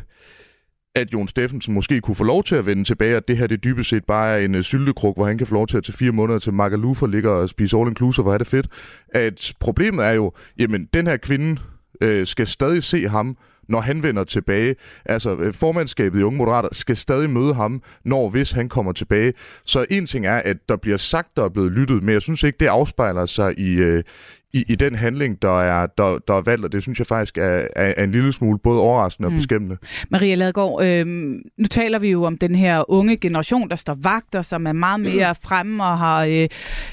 K: at Jon Steffensen måske kunne få lov til at vende tilbage, at det her det dybest set bare er en øh, syltekruk, hvor han kan få lov til at tage fire måneder til Magalufa ligger og spise all inclusive, hvor er det fedt. At problemet er jo, jamen den her kvinde øh, skal stadig se ham, når han vender tilbage. Altså, øh, formandskabet i Unge Moderater skal stadig møde ham, når hvis han kommer tilbage. Så en ting er, at der bliver sagt, der er blevet lyttet, men jeg synes ikke, det afspejler sig i, øh, i, i den handling, der er, der, der er valgt, og det synes jeg faktisk er, er, er en lille smule både overraskende og mm. beskæmmende.
C: Maria Ladegaard, øh, nu taler vi jo om den her unge generation, der står vagter, som er meget mere fremme og har øh,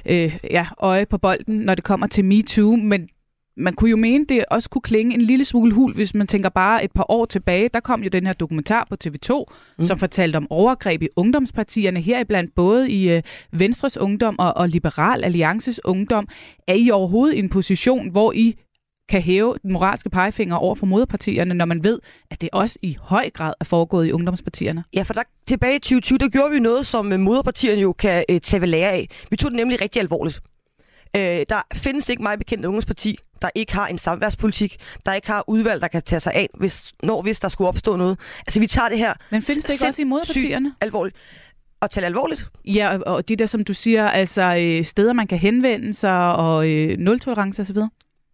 C: øh, ja, øje på bolden, når det kommer til MeToo, men man kunne jo mene, det også kunne klinge en lille smule hul, hvis man tænker bare et par år tilbage. Der kom jo den her dokumentar på TV2, mm. som fortalte om overgreb i ungdomspartierne, heriblandt både i øh, Venstres Ungdom og, og Liberal Alliances Ungdom. Er I overhovedet i en position, hvor I kan hæve den moralske pegefinger over for moderpartierne, når man ved, at det også i høj grad er foregået i ungdomspartierne?
J: Ja, for der, tilbage i 2020, der gjorde vi noget, som øh, moderpartierne jo kan øh, tage ved lære af. Vi tog det nemlig rigtig alvorligt. Øh, der findes ikke meget bekendt ungdomsparti, der ikke har en samværspolitik, der ikke har udvalg, der kan tage sig af, hvis, når hvis der skulle opstå noget. Altså, vi tager det her...
C: Men findes det ikke også i moderpartierne?
J: alvorligt. Og tale alvorligt?
C: Ja, og de der, som du siger, altså øh, steder, man kan henvende sig, og øh, nul-tolerance osv.?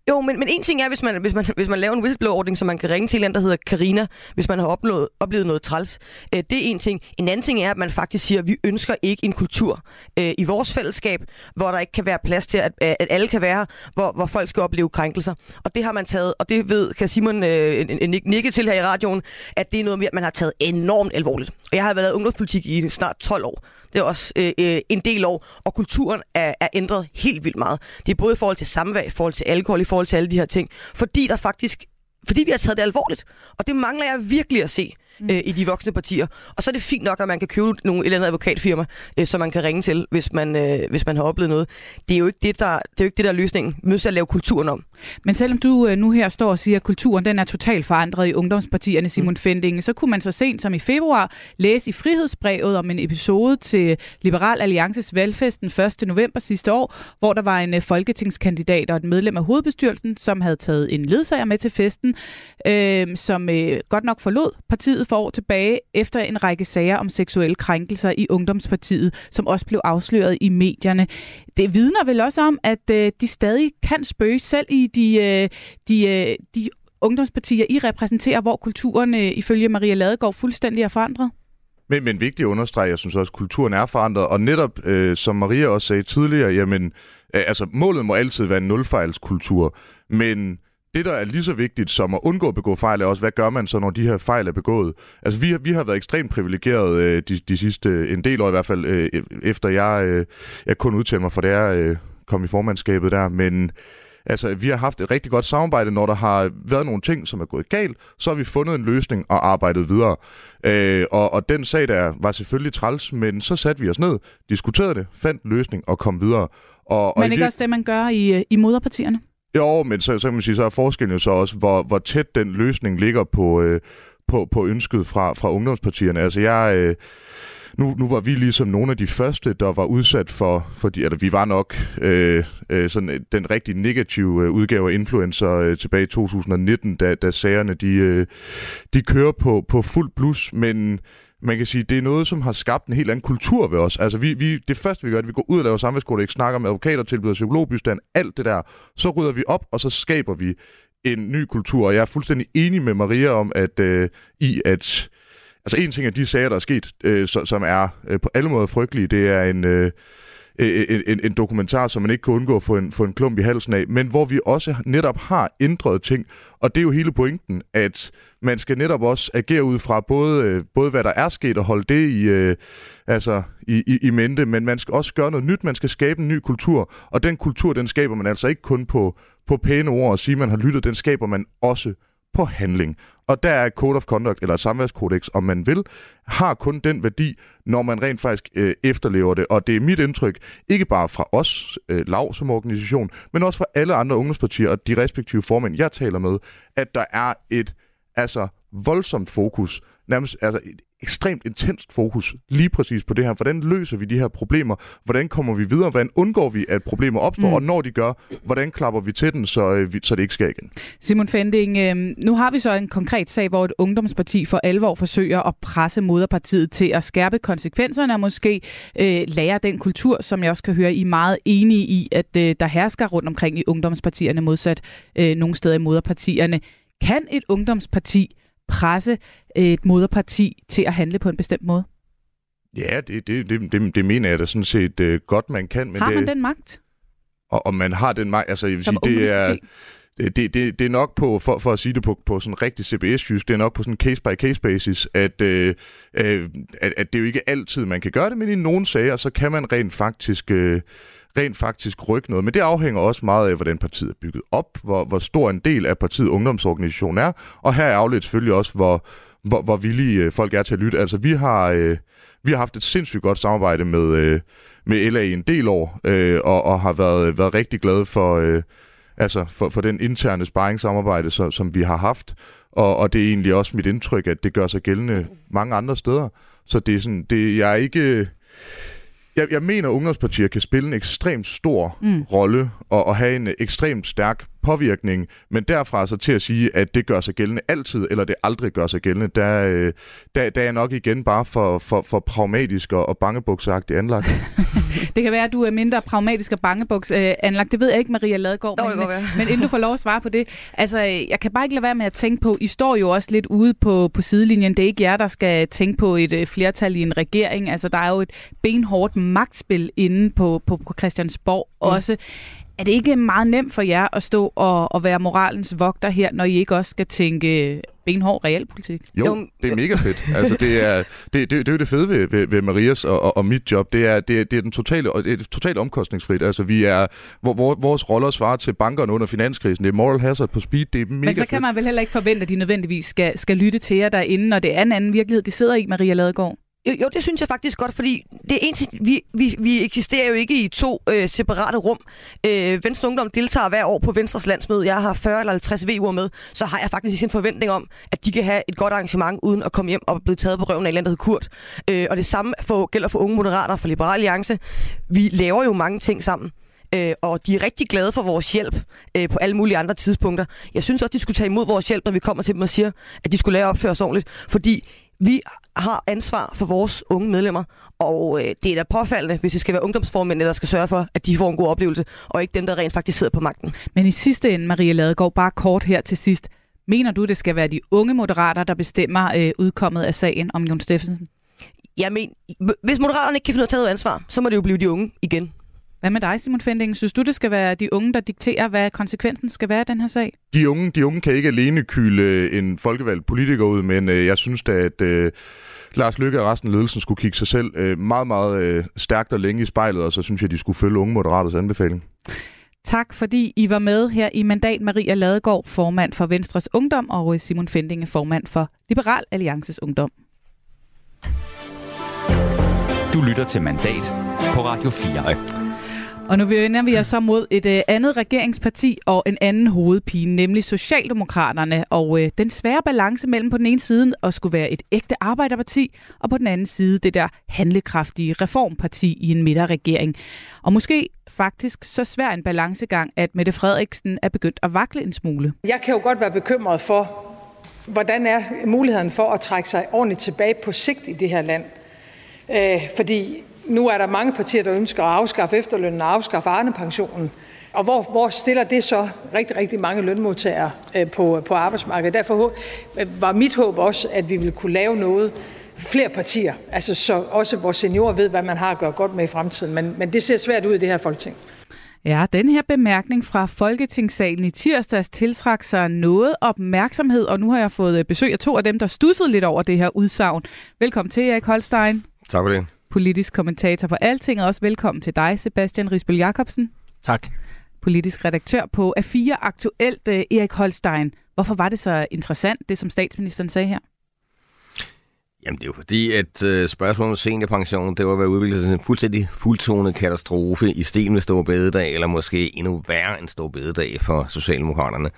J: Jo, men, men en ting er, hvis man, hvis, man, hvis man laver en whistleblower-ordning, så man kan ringe til en, der hedder Karina, hvis man har oplevet, oplevet noget træls. Øh, det er en ting. En anden ting er, at man faktisk siger, at vi ønsker ikke en kultur øh, i vores fællesskab, hvor der ikke kan være plads til, at, at alle kan være, hvor, hvor folk skal opleve krænkelser. Og det har man taget, og det ved, kan Simon øh, nikke til her i radioen, at det er noget, man har taget enormt alvorligt. Og jeg har været ungdomspolitik i snart 12 år. Det er også øh, øh, en del år, og kulturen er, er ændret helt vildt meget. Det er både i forhold til samvær, i forhold til alkohol, i forhold til alle de her ting. Fordi der faktisk fordi vi har taget det alvorligt. Og det mangler jeg virkelig at se mm. øh, i de voksne partier. Og så er det fint nok, at man kan købe nogle, et eller andet advokatfirma, øh, som man kan ringe til, hvis man, øh, hvis man har oplevet noget. Det er jo ikke det, der, det er, jo ikke det, der er løsningen. Vi er nødt til at lave kulturen om.
C: Men selvom du øh, nu her står og siger, at kulturen den er totalt forandret i ungdomspartierne, Simon mm. Fendinge, så kunne man så sent som i februar læse i Frihedsbrevet om en episode til Liberal Alliances valgfest den 1. november sidste år, hvor der var en øh, folketingskandidat og et medlem af hovedbestyrelsen, som havde taget en ledsager med til festen, øh, som øh, godt nok forlod partiet for år tilbage efter en række sager om seksuelle krænkelser i Ungdomspartiet, som også blev afsløret i medierne. Det vidner vel også om, at øh, de stadig kan spøge selv i de, øh, de, øh, de ungdomspartier, I repræsenterer, hvor kulturen øh, ifølge Maria Ladegaard fuldstændig er forandret?
K: Men, men vigtigt at understrege, jeg synes også, at kulturen er forandret, og netop, øh, som Maria også sagde tidligere, jamen, øh, altså målet må altid være en nulfejlskultur, men det, der er lige så vigtigt som at undgå at begå fejl, er også, hvad gør man så, når de her fejl er begået? Altså, vi, vi har været ekstremt privilegeret øh, de, de sidste, øh, en del år i hvert fald, øh, efter jeg, øh, jeg kun udtalte mig for det, jeg øh, kom i formandskabet der, men altså, vi har haft et rigtig godt samarbejde, når der har været nogle ting, som er gået galt, så har vi fundet en løsning og arbejdet videre. Øh, og, og den sag der var selvfølgelig træls, men så satte vi os ned, diskuterede det, fandt løsning og kom videre. Og,
C: men og ikke også det, man gør i, øh, i moderpartierne?
K: Jo, men så, så kan man sige, så er forskellen jo så også, hvor, hvor tæt den løsning ligger på, øh, på, på ønsket fra, fra ungdomspartierne. Altså jeg... Øh, nu, nu var vi ligesom nogle af de første, der var udsat for, fordi altså, vi var nok øh, øh, sådan øh, den rigtig negative øh, udgave af influencer øh, tilbage i 2019, da, da sagerne de, øh, de kører på, på fuld blus, men man kan sige, det er noget, som har skabt en helt anden kultur ved os. Altså, vi, vi, det første, vi gør, er, at vi går ud og laver samfundskodex, snakker med advokater, tilbyder psykologbystand, alt det der. Så rydder vi op, og så skaber vi en ny kultur. Og jeg er fuldstændig enig med Maria om, at øh, i at... Altså, en ting af de sager, der er sket, øh, som er øh, på alle måder frygtelige, det er en... Øh, Øh, øh, en, en, en dokumentar, som man ikke kan undgå at få en, få en klump i halsen af, men hvor vi også netop har ændret ting. Og det er jo hele pointen, at man skal netop også agere ud fra både, øh, både hvad der er sket og holde det i, øh, altså, i, i, i mente, men man skal også gøre noget nyt, man skal skabe en ny kultur, og den kultur, den skaber man altså ikke kun på, på pæne ord og sige, man har lyttet, den skaber man også på handling. Og der er code of conduct, eller samværskodex, om man vil, har kun den værdi, når man rent faktisk øh, efterlever det. Og det er mit indtryk, ikke bare fra os, øh, LAV som organisation, men også fra alle andre ungdomspartier og de respektive formænd, jeg taler med, at der er et altså voldsomt fokus, nærmest altså et ekstremt intenst fokus lige præcis på det her. Hvordan løser vi de her problemer? Hvordan kommer vi videre? Hvordan undgår vi, at problemer opstår? Mm. Og når de gør, hvordan klapper vi til den, så, øh, så det ikke sker igen?
C: Simon Fending, øh, nu har vi så en konkret sag, hvor et ungdomsparti for alvor forsøger at presse moderpartiet til at skærpe konsekvenserne og måske øh, lære den kultur, som jeg også kan høre, I er meget enige i, at øh, der hersker rundt omkring i ungdomspartierne, modsat øh, nogle steder i moderpartierne. Kan et ungdomsparti presse et moderparti til at handle på en bestemt måde?
K: Ja, det, det, det, det, det mener jeg da sådan set uh, godt, man kan. Men
C: har man
K: det,
C: den magt?
K: Og, og man har den magt, altså jeg vil Som sige, det er... Det, det, det, er nok på, for, for at sige det på, på sådan rigtig CBS-jysk, det er nok på sådan case-by-case basis, at, øh, øh, at, at det jo ikke altid, man kan gøre det, men i nogle sager, så kan man rent faktisk øh, rent faktisk rykke noget. Men det afhænger også meget af, hvordan partiet er bygget op, hvor, hvor stor en del af partiet ungdomsorganisation er, og her er afledt selvfølgelig også, hvor, hvor, hvor villige øh, folk er til at lytte. Altså, vi har, øh, vi har haft et sindssygt godt samarbejde med, øh, med LA i en del år, øh, og, og har været, været rigtig glade for, øh, altså for, for den interne sparringssamarbejde, som, som vi har haft. Og, og det er egentlig også mit indtryk, at det gør sig gældende mange andre steder. Så det er sådan, det, jeg er ikke jeg, jeg mener, at ungdomspartier kan spille en ekstremt stor mm. rolle og, og have en ekstremt stærk påvirkning, men derfra så til at sige, at det gør sig gældende altid, eller det aldrig gør sig gældende, der, øh, der, der er jeg nok igen bare for, for, for pragmatisk og, og bangebuksagtigt anlagt. (laughs)
C: det kan være, at du er mindre pragmatisk og bangebuks øh, anlagt. Det ved jeg ikke, Maria Ladegaard.
J: Nå,
C: men,
J: det være.
C: men inden du får lov at svare på det. Altså, jeg kan bare ikke lade være med at tænke på, I står jo også lidt ude på, på sidelinjen. Det er ikke jer, der skal tænke på et øh, flertal i en regering. Altså, der er jo et benhårdt magtspil inde på, på, på Christiansborg mm. også. Er det ikke meget nemt for jer at stå og, og være moralens vogter her, når I ikke også skal tænke benhård realpolitik?
K: Jo, jo, det er mega fedt. Altså, det, er, det, det, det er jo det fede ved, ved, ved Marias og, og, og mit job. Det er, det, er, det er den totale, det er totalt omkostningsfrit. Altså, vi er, hvor, hvor, vores roller svarer til bankerne under finanskrisen. Det er moral hazard på speed. Det er mega
C: Men så kan
K: fedt.
C: man vel heller ikke forvente, at de nødvendigvis skal, skal lytte til jer derinde, når det er en anden virkelighed, de sidder i, Maria Ladegaard.
J: Jo, jo, det synes jeg faktisk godt, fordi det er en ting, vi, vi, vi eksisterer jo ikke i to øh, separate rum. Øh, Venstre Ungdom deltager hver år på Venstres landsmøde. Jeg har 40 eller 50 VU'er med, så har jeg faktisk en forventning om, at de kan have et godt arrangement uden at komme hjem og blive taget på røven af et eller andet Kurt. Øh, og det samme for, gælder for unge moderater for Liberal Alliance. Vi laver jo mange ting sammen. Øh, og de er rigtig glade for vores hjælp øh, på alle mulige andre tidspunkter. Jeg synes også, de skulle tage imod vores hjælp, når vi kommer til dem og siger, at de skulle lære at opføre os ordentligt. Fordi vi har ansvar for vores unge medlemmer, og øh, det er da påfaldende, hvis det skal være ungdomsformændene, der skal sørge for, at de får en god oplevelse, og ikke dem, der rent faktisk sidder på magten.
C: Men i sidste ende, Maria Ladegaard, bare kort her til sidst. Mener du, det skal være de unge moderater, der bestemmer øh, udkommet af sagen om Jon Steffensen?
J: Jeg mener, hvis moderaterne ikke kan finde ud af at tage noget ansvar, så må det jo blive de unge igen.
C: Hvad med dig, Simon Fending? Synes du, det skal være de unge, der dikterer, hvad konsekvensen skal være af den her sag?
K: De unge, de unge kan ikke alene kylde en folkevalgt politiker ud, men øh, jeg synes da, at øh, Lars Lykke og resten af ledelsen skulle kigge sig selv øh, meget, meget øh, stærkt og længe i spejlet, og så synes jeg, de skulle følge unge moderaters anbefaling.
C: Tak fordi I var med her i Mandat Maria Ladegaard, formand for Venstres Ungdom, og Simon Fendinge, formand for Liberal Alliances Ungdom.
B: Du lytter til Mandat på Radio 4.
C: Og nu vender vi os så mod et øh, andet regeringsparti og en anden hovedpine, nemlig Socialdemokraterne. Og øh, den svære balance mellem på den ene side at skulle være et ægte arbejderparti, og på den anden side det der handlekraftige reformparti i en midterregering. Og måske faktisk så svær en balancegang, at Mette Frederiksen er begyndt at vakle en smule.
L: Jeg kan jo godt være bekymret for, hvordan er muligheden for at trække sig ordentligt tilbage på sigt i det her land. Øh, fordi nu er der mange partier, der ønsker at afskaffe efterlønnen og afskaffe Arne-pensionen. Og hvor, hvor stiller det så rigtig, rigtig mange lønmodtagere øh, på, på arbejdsmarkedet? Derfor var mit håb også, at vi ville kunne lave noget, flere partier, altså så også vores seniorer ved, hvad man har at gøre godt med i fremtiden. Men, men det ser svært ud i det her folketing.
C: Ja, den her bemærkning fra Folketingssalen i tirsdags tiltrak sig noget opmærksomhed, og nu har jeg fået besøg af to af dem, der stussede lidt over det her udsagn. Velkommen til, Erik Holstein.
M: Tak for det
C: politisk kommentator på Alting, og også velkommen til dig, Sebastian Risbøl Jacobsen.
M: Tak.
C: Politisk redaktør på A4 Aktuelt, Erik Holstein. Hvorfor var det så interessant, det som statsministeren sagde her?
M: Jamen det er jo fordi, at øh, spørgsmålet om seniorpension, det var været udviklet til en fuldstændig fuldtonet katastrofe i stil med Stor Bededag, eller måske endnu værre end Stor Bededag for Socialdemokraterne.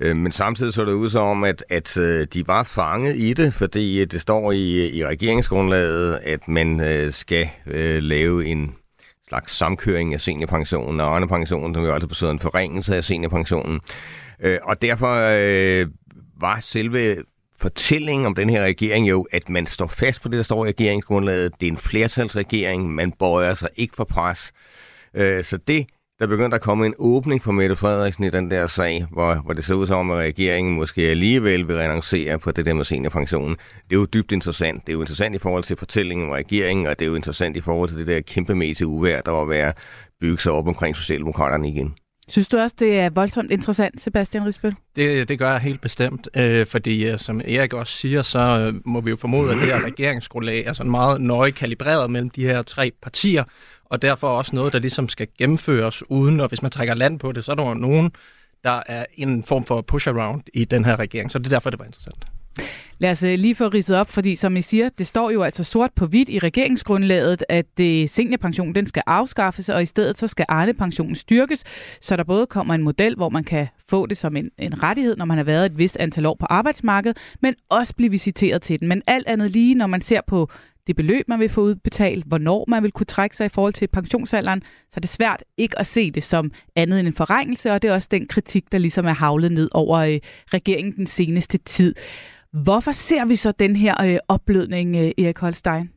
M: Øh, men samtidig så det ud som, at, at øh, de var fanget i det, fordi øh, det står i, øh, i regeringsgrundlaget, at man øh, skal øh, lave en slags samkøring af seniorpensionen og Arne-pensionen, som jo altså betyder en forringelse af seniorpensionen. Øh, og derfor øh, var selve fortællingen om den her regering jo, at man står fast på det, der står i regeringsgrundlaget. Det er en flertalsregering, man bøjer sig ikke for pres. Øh, så det der begyndte at komme en åbning for Mette Frederiksen i den der sag, hvor, hvor det ser ud som, at regeringen måske alligevel vil renoncere på det der med seniorpensionen. Det er jo dybt interessant. Det er jo interessant i forhold til fortællingen om regeringen, og det er jo interessant i forhold til det der kæmpemæssige uvær, der var ved at bygge sig op omkring Socialdemokraterne igen.
C: Synes du også, det er voldsomt interessant, Sebastian Risbøl?
N: Det, det gør jeg helt bestemt, øh, fordi øh, som Erik også siger, så øh, må vi jo formode, at det her regeringsgrundlag er sådan meget nøje kalibreret mellem de her tre partier, og derfor også noget, der ligesom skal gennemføres uden, og hvis man trækker land på det, så er der nogen, der er en form for push-around i den her regering. Så det er derfor, det var interessant.
C: Lad os øh, lige få ridset op, fordi som I siger, det står jo altså sort på hvidt i regeringsgrundlaget, at øh, det seniorpension den skal afskaffes, og i stedet så skal Arne-pensionen styrkes, så der både kommer en model, hvor man kan få det som en, en rettighed, når man har været et vist antal år på arbejdsmarkedet, men også blive visiteret til den. Men alt andet lige, når man ser på det beløb, man vil få udbetalt, hvornår man vil kunne trække sig i forhold til pensionsalderen, så er det svært ikke at se det som andet end en forrængelse, og det er også den kritik, der ligesom er havlet ned over øh, regeringen den seneste tid. Hvorfor ser vi så den her øh, opblødning, øh, Erik Holstein?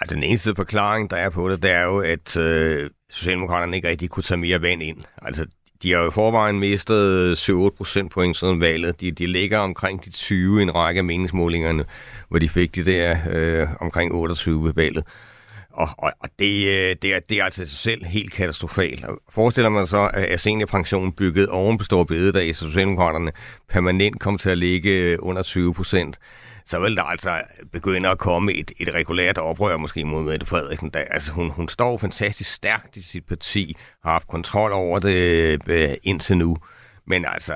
M: Ja, den eneste forklaring, der er på det, det er jo, at øh, Socialdemokraterne ikke rigtig kunne tage mere vand ind. Altså, de har jo i forvejen mistet øh, 7-8 procentpoint siden valget. De, de ligger omkring de 20 i en række af meningsmålingerne, hvor de fik de der øh, omkring 28 ved valget. Og, og, og det, øh, det, er, det er altså sig selv helt katastrofalt. Forestiller man så, at seniorpensionen bygget oven på store bededag, så Socialdemokraterne permanent kom til at ligge øh, under 20 procent, så vil der altså begynde at komme et, et regulært oprør måske mod Mette Frederiksen. Der, altså hun, hun står fantastisk stærkt i sit parti, har haft kontrol over det øh, indtil nu. Men altså,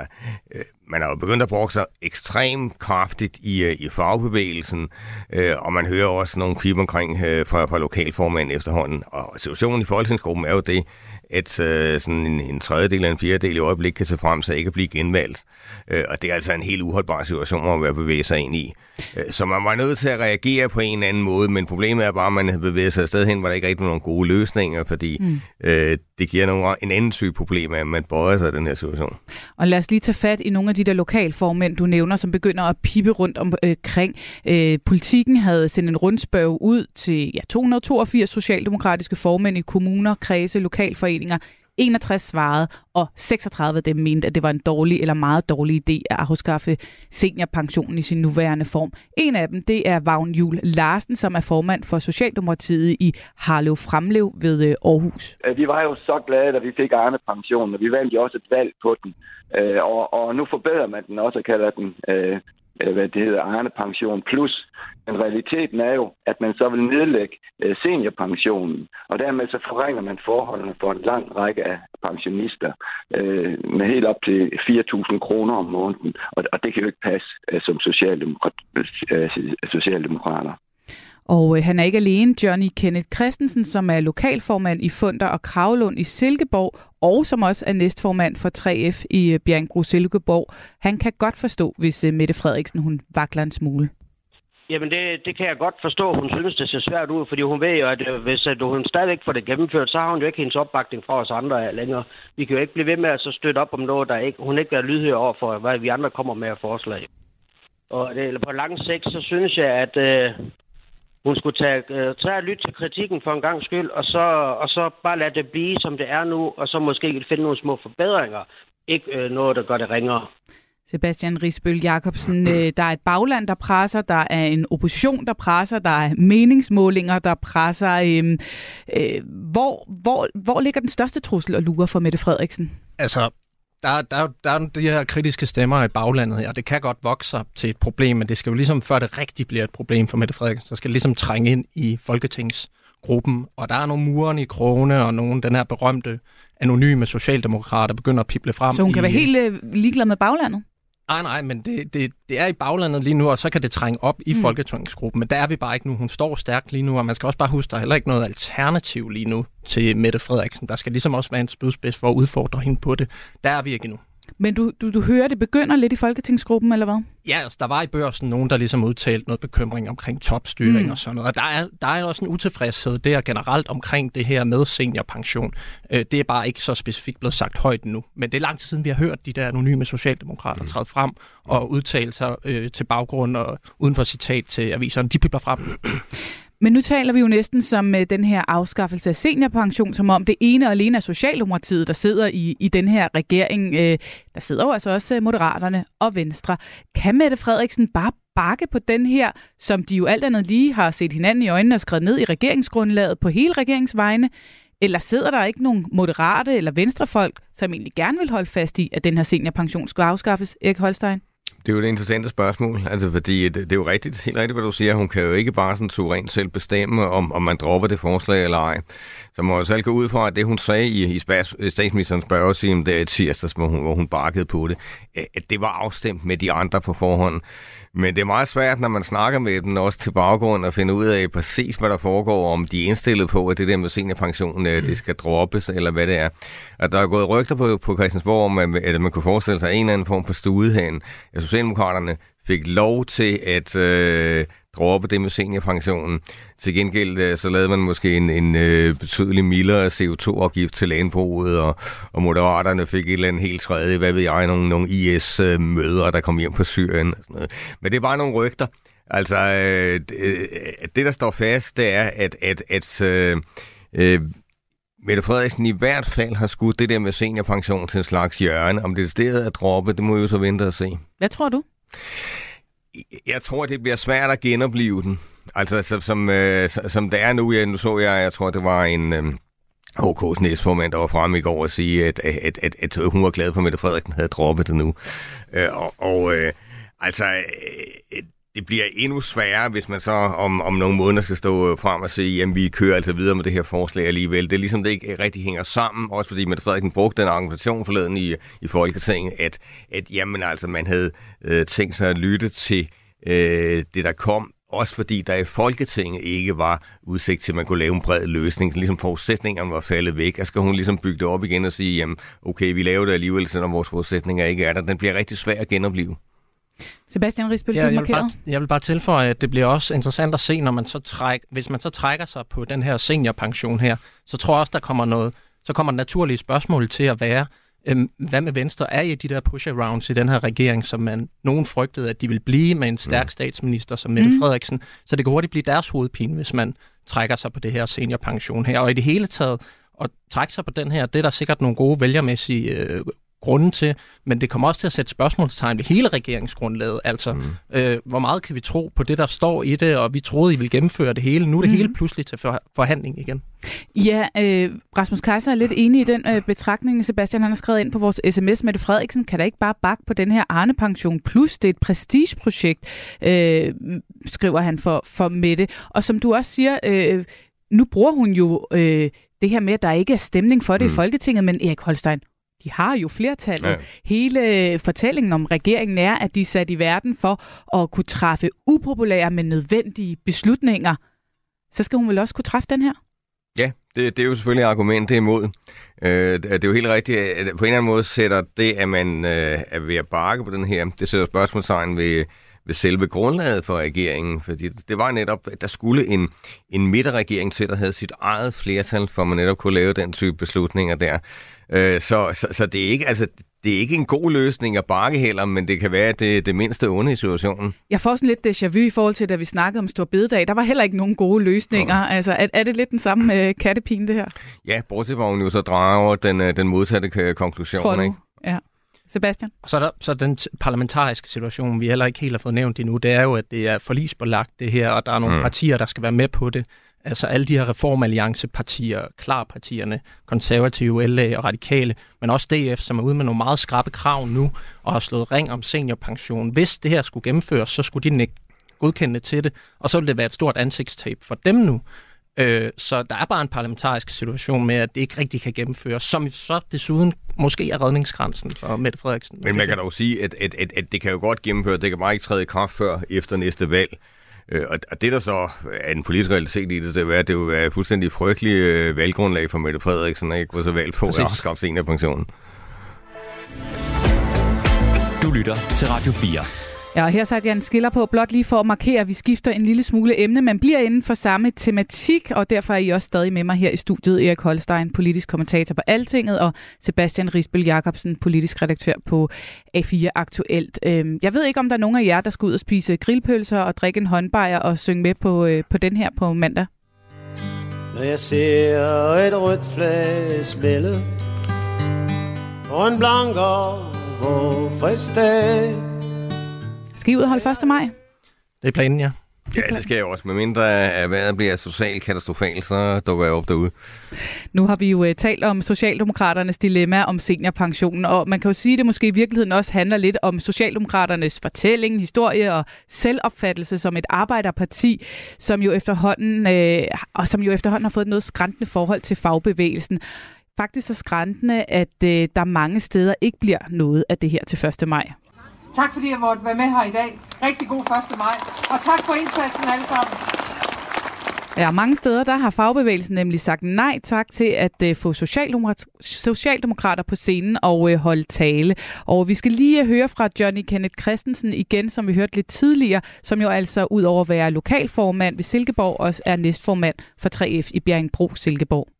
M: øh, man har jo begyndt at bruge sig ekstremt kraftigt i, øh, i fagbevægelsen, øh, og man hører også nogle pip omkring øh, fra, fra lokalformanden efterhånden. Og situationen i folketingsgruppen er jo det, at øh, sådan en, en tredjedel eller en fjerdedel i øjeblikket kan se frem til ikke at blive genvalgt. Øh, og det er altså en helt uholdbar situation at være bevæge sig ind i. Øh, så man var nødt til at reagere på en eller anden måde, men problemet er bare, at man bevæger sig afsted hen, hvor der ikke rigtig nogen gode løsninger, fordi mm. øh, det giver nogle, en anden syg problem, at man bøjer sig i den her situation.
C: Og lad os lige tage fat i nogle af de der lokalformænd, du nævner, som begynder at pippe rundt omkring. Øh, øh, politikken havde sendt en rundspørg ud til ja, 282 socialdemokratiske formænd i kommuner, kredse, lokalforeninger 61 svarede, og 36 af dem mente, at det var en dårlig eller meget dårlig idé at afskaffe seniorpensionen i sin nuværende form. En af dem, det er Vagn Jul Larsen, som er formand for Socialdemokratiet i Harlev Fremlev ved øh, Aarhus.
O: Øh, vi var jo så glade, da vi fik Arne pensionen, og vi vandt jo også et valg på den. Øh, og, og nu forbedrer man den også og kalder den hvad det hedder, Arne Pension Plus. Men realiteten er jo, at man så vil nedlægge øh, seniorpensionen, og dermed så forringer man forholdene for en lang række af pensionister øh, med helt op til 4.000 kroner om måneden, og, og det kan jo ikke passe øh, som socialdemokrat, øh, socialdemokrater.
C: Og øh, han er ikke alene. Johnny Kenneth Christensen, som er lokalformand i Funder og Kravlund i Silkeborg, og som også er næstformand for 3F i øh, Bjergbro Silkeborg. Han kan godt forstå, hvis øh, Mette Frederiksen hun vakler en smule.
P: Jamen, det, det kan jeg godt forstå. Hun synes, det ser svært ud, fordi hun ved jo, at øh, hvis at hun stadigvæk får det gennemført, så har hun jo ikke hendes opbakning fra os andre længere. Vi kan jo ikke blive ved med at så støtte op om noget, der ikke, hun ikke er lydhør over for, hvad vi andre kommer med af forslag. Og det, på lang sigt, så synes jeg, at øh, hun skulle tage, øh, tage og lytte til kritikken for en gang skyld, og så, og så bare lade det blive, som det er nu, og så måske finde nogle små forbedringer. Ikke øh, noget, der gør det ringere.
C: Sebastian Risbøl Jacobsen, øh, der er et bagland, der presser, der er en opposition, der presser, der er meningsmålinger, der presser. Øh, øh, hvor, hvor, hvor ligger den største trussel og lurer for Mette Frederiksen?
N: Altså, der, der, der er de her kritiske stemmer i baglandet her, og det kan godt vokse til et problem, men det skal jo ligesom, før det rigtigt bliver et problem for Mette Frederiksen, så skal det ligesom trænge ind i Folketingsgruppen, og der er nogle muren i krone, og nogle den her berømte anonyme socialdemokrater begynder at pible frem.
C: Så hun kan
N: i,
C: være helt øh, ligeglad med baglandet?
N: Nej, nej, men det, det, det er i baglandet lige nu, og så kan det trænge op i mm. Folketingsgruppen. Men der er vi bare ikke nu. Hun står stærkt lige nu, og man skal også bare huske, der er heller ikke noget alternativ lige nu til Mette Frederiksen. Der skal ligesom også være en spydspids for at udfordre hende på det. Der er vi ikke nu.
C: Men du, du, du hører, det begynder lidt i Folketingsgruppen, eller hvad?
N: Ja, altså, der var i børsen nogen, der ligesom udtalte noget bekymring omkring topstyring mm. og sådan noget. Og der er, der er også en utilfredshed der generelt omkring det her med seniorpension. Øh, det er bare ikke så specifikt blevet sagt højt nu. Men det er lang tid siden, vi har hørt de der anonyme socialdemokrater mm. træde frem og udtale sig øh, til baggrund og uden for citat til aviserne. De pipler frem. (clears throat)
C: Men nu taler vi jo næsten som øh, den her afskaffelse af seniorpension, som om det ene og alene er Socialdemokratiet, der sidder i, i den her regering. Øh, der sidder jo altså også øh, Moderaterne og Venstre. Kan Mette Frederiksen bare bakke på den her, som de jo alt andet lige har set hinanden i øjnene og skrevet ned i regeringsgrundlaget på hele regeringsvejene? Eller sidder der ikke nogen moderate eller venstrefolk, som egentlig gerne vil holde fast i, at den her seniorpension skal afskaffes, Erik Holstein?
M: Det er jo et interessant spørgsmål, altså fordi det, det er jo rigtigt, helt rigtigt, hvad du siger. Hun kan jo ikke bare sådan suverænt selv bestemme, om, om man dropper det forslag eller ej. Så må jeg selv gå ud fra, at det hun sagde i, i øh, statsministerens spørgetime der i tirsdags, hvor hun, hvor hun bakkede på det, at det var afstemt med de andre på forhånd. Men det er meget svært, når man snakker med dem også til baggrund, at finde ud af præcis, hvad der foregår, om de er indstillet på, at det der med seniorpension, mm. det skal droppes, eller hvad det er. At der er gået rygter på, på Christiansborg om, at man kunne forestille sig en eller anden form for studehan. At Socialdemokraterne fik lov til at øh, droppe det med seniorpensionen. Til gengæld øh, så lavede man måske en, en øh, betydelig mildere CO2-afgift til landbruget, og, og Moderaterne fik et eller andet helt tredje, hvad ved jeg, nogle, nogle IS-møder, der kom hjem på Syrien. Og sådan noget. Men det er bare nogle rygter. Altså, øh, det der står fast, det er, at, at, at øh, øh, Mette Frederiksen i hvert fald har skudt det der med seniorpension til en slags hjørne. Om det er stedet at droppe, det må vi jo så vente og se.
C: Hvad tror du?
M: Jeg tror, det bliver svært at genopleve den. Altså, som, som, øh, som det er nu, ja, nu så jeg, jeg tror, det var en... Øh, HK's næstformand, der var fremme i går og sige, at, at, at, at hun var glad for, at Mette Frederiksen havde droppet det nu. Øh, og og øh, altså, øh, det bliver endnu sværere, hvis man så om, om nogle måneder skal stå øh, frem og sige, at vi kører altså videre med det her forslag alligevel. Det er ligesom, det ikke rigtig hænger sammen, også fordi Mette Frederiksen brugte den argumentation forleden i, i Folketinget, at, at jamen, altså, man havde øh, tænkt sig at lytte til øh, det, der kom, også fordi der i Folketinget ikke var udsigt til, at man kunne lave en bred løsning. Så ligesom forudsætningerne var faldet væk. Og skal hun ligesom bygge det op igen og sige, jamen, okay, vi laver det alligevel, selvom vores forudsætninger ikke er der. Den bliver rigtig svær at genopleve.
C: Sebastian Risbøl,
N: ja,
C: du
N: jeg, vil bare, jeg vil bare tilføje, at det bliver også interessant at se, når man så træk, hvis man så trækker sig på den her seniorpension her, så tror jeg også, der kommer noget, så kommer naturlige spørgsmål til at være, øhm, hvad med Venstre? Er I de der push-arounds i den her regering, som man nogen frygtede, at de vil blive med en stærk statsminister som Mette
C: Mm.
N: Frederiksen? Så det kan hurtigt blive deres hovedpine, hvis man trækker sig på det her seniorpension her. Og i det hele taget, at trække sig på den her, det er der sikkert nogle gode vælgermæssige øh, grunde til, men det kommer også til at sætte spørgsmålstegn ved hele regeringsgrundlaget. Altså, mm. øh, hvor meget kan vi tro på det, der står i det, og vi troede, I ville gennemføre det hele. Nu er det
C: Mhm.
N: hele pludselig til for, forhandling igen.
C: Ja, øh, Rasmus Kaiser er lidt enig i den øh, betragtning, Sebastian han har skrevet ind på vores sms. Mette Frederiksen kan da ikke bare bakke på den her Arne-pension plus. Det er et prestigeprojekt, øh, skriver han for, for Mette. Og som du også siger, øh, nu bruger hun jo øh, det her med, at der ikke er stemning for det mm. i Folketinget, men Erik Holstein, de har jo flertallet.
M: Ja.
C: Hele øh, fortællingen om regeringen er, at de er sat i verden for at kunne træffe upopulære, men nødvendige beslutninger. Så skal hun vel også kunne træffe den her?
M: Ja, det, det er jo selvfølgelig et argument det er imod. Øh, det er jo helt rigtigt, at på en eller anden måde sætter det, at man øh, er ved at bakke på den her, det sætter spørgsmålstegn ved, ved selve grundlaget for regeringen, fordi det var netop, at der skulle en, en midterregering til, der havde sit eget flertal, for at man netop kunne lave den type beslutninger der. Øh, så, så, så det er ikke, altså, det er ikke en god løsning at bakke heller, men det kan være det, det mindste onde i situationen.
C: Jeg får sådan lidt déjà vu i forhold til, da vi snakkede om Stor Bededag. Der var heller ikke nogen gode løsninger. Altså, er, er det lidt den samme øh, kattepine, det her?
M: Ja, bortset fra, hun jo så drager den, øh, den modsatte k- konklusion. Ikke?
C: Sebastian?
N: Og så er der så den parlamentariske situation, vi heller ikke helt har fået nævnt endnu, det er jo, at det er forlisbelagt det her, og der er nogle
M: Mm.
N: partier, der skal være med på det. Altså alle de her reformalliancepartier, klarpartierne, konservative, LA og radikale, men også DF, som er ude med nogle meget skrappe krav nu, og har slået ring om seniorpension. Hvis det her skulle gennemføres, så skulle de ikke godkende til det, og så ville det være et stort ansigtstab for dem nu. Øh, så der er bare en parlamentarisk situation med, at det ikke rigtig kan gennemføres, som så desuden måske er redningskransen for Mette Frederiksen.
M: Men man kan dog sige, at, at, at, at det kan jo godt gennemføre, det kan bare ikke træde i kraft før efter næste valg. Øh, Og det, der så er en politisk realitet i det, det er, at det vil være et fuldstændig frygtelig øh, valggrundlag for Mette Frederiksen, ikke gå så valg på at
B: Præcis.
M: afskaffe seniorpensionen.
B: Du lytter til Radio 4.
C: Ja, og her satte jeg en skiller på, blot lige for at markere, at vi skifter en lille smule emne, men bliver inden for samme tematik, og derfor er I også stadig med mig her i studiet. Erik Holstein, politisk kommentator på Altinget, og Sebastian Risbøl Jacobsen, politisk redaktør på A4 Aktuelt. Øhm, jeg ved ikke, om der er nogen af jer, der skal ud og spise grillpølser og drikke en håndbejer og synge med på, øh, på den her på mandag.
E: Når jeg ser et rødt flag spille På en blank og hvor frisk dag
C: skal I ud og holde 1. maj?
N: Det er planen, ja.
M: Ja, det skal jeg også. Med mindre at vejret bliver socialt katastrofalt, så dukker jeg op derude.
C: Nu har vi jo uh, talt om Socialdemokraternes dilemma om seniorpensionen, og man kan jo sige, at det måske i virkeligheden også handler lidt om Socialdemokraternes fortælling, historie og selvopfattelse som et arbejderparti, som jo efterhånden, øh, og som jo efterhånden har fået et noget skræntende forhold til fagbevægelsen. Faktisk så skræntende, at øh, der mange steder ikke bliver noget af det her til 1. maj.
L: Tak fordi jeg måtte være med her i dag. Rigtig god 1. maj. Og tak for indsatsen alle sammen.
C: Ja, mange steder der har fagbevægelsen nemlig sagt nej tak til at uh, få socialdemokrat- socialdemokrater på scenen og uh, holde tale. Og vi skal lige uh, høre fra Johnny Kenneth Christensen igen, som vi hørte lidt tidligere, som jo altså ud over at være lokalformand ved Silkeborg, også er næstformand for 3F i Bjerringbro Silkeborg.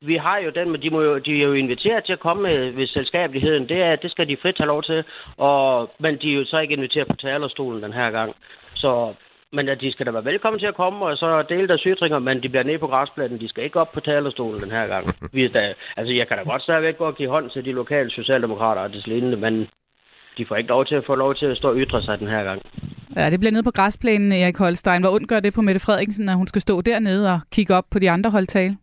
P: Vi har jo den, men de, må jo, de er jo inviteret til at komme med, ved selskabeligheden. Det, er, det skal de frit have lov til. Og, men de er jo så ikke inviteret på talerstolen den her gang. Så men at de skal da være velkommen til at komme og så dele deres ytringer, men de bliver nede på græspladsen. De skal ikke op på talerstolen den her gang. (laughs) Vi da, altså, jeg kan da godt stadigvæk gå og give hånd til de lokale socialdemokrater og det lignende, men de får ikke lov til at få lov til at stå og ytre sig den her gang.
C: Ja, det bliver nede på græsplænen, Erik Holstein. Hvor ondt gør det på Mette Frederiksen, når hun skal stå dernede og kigge op på de andre holdtale?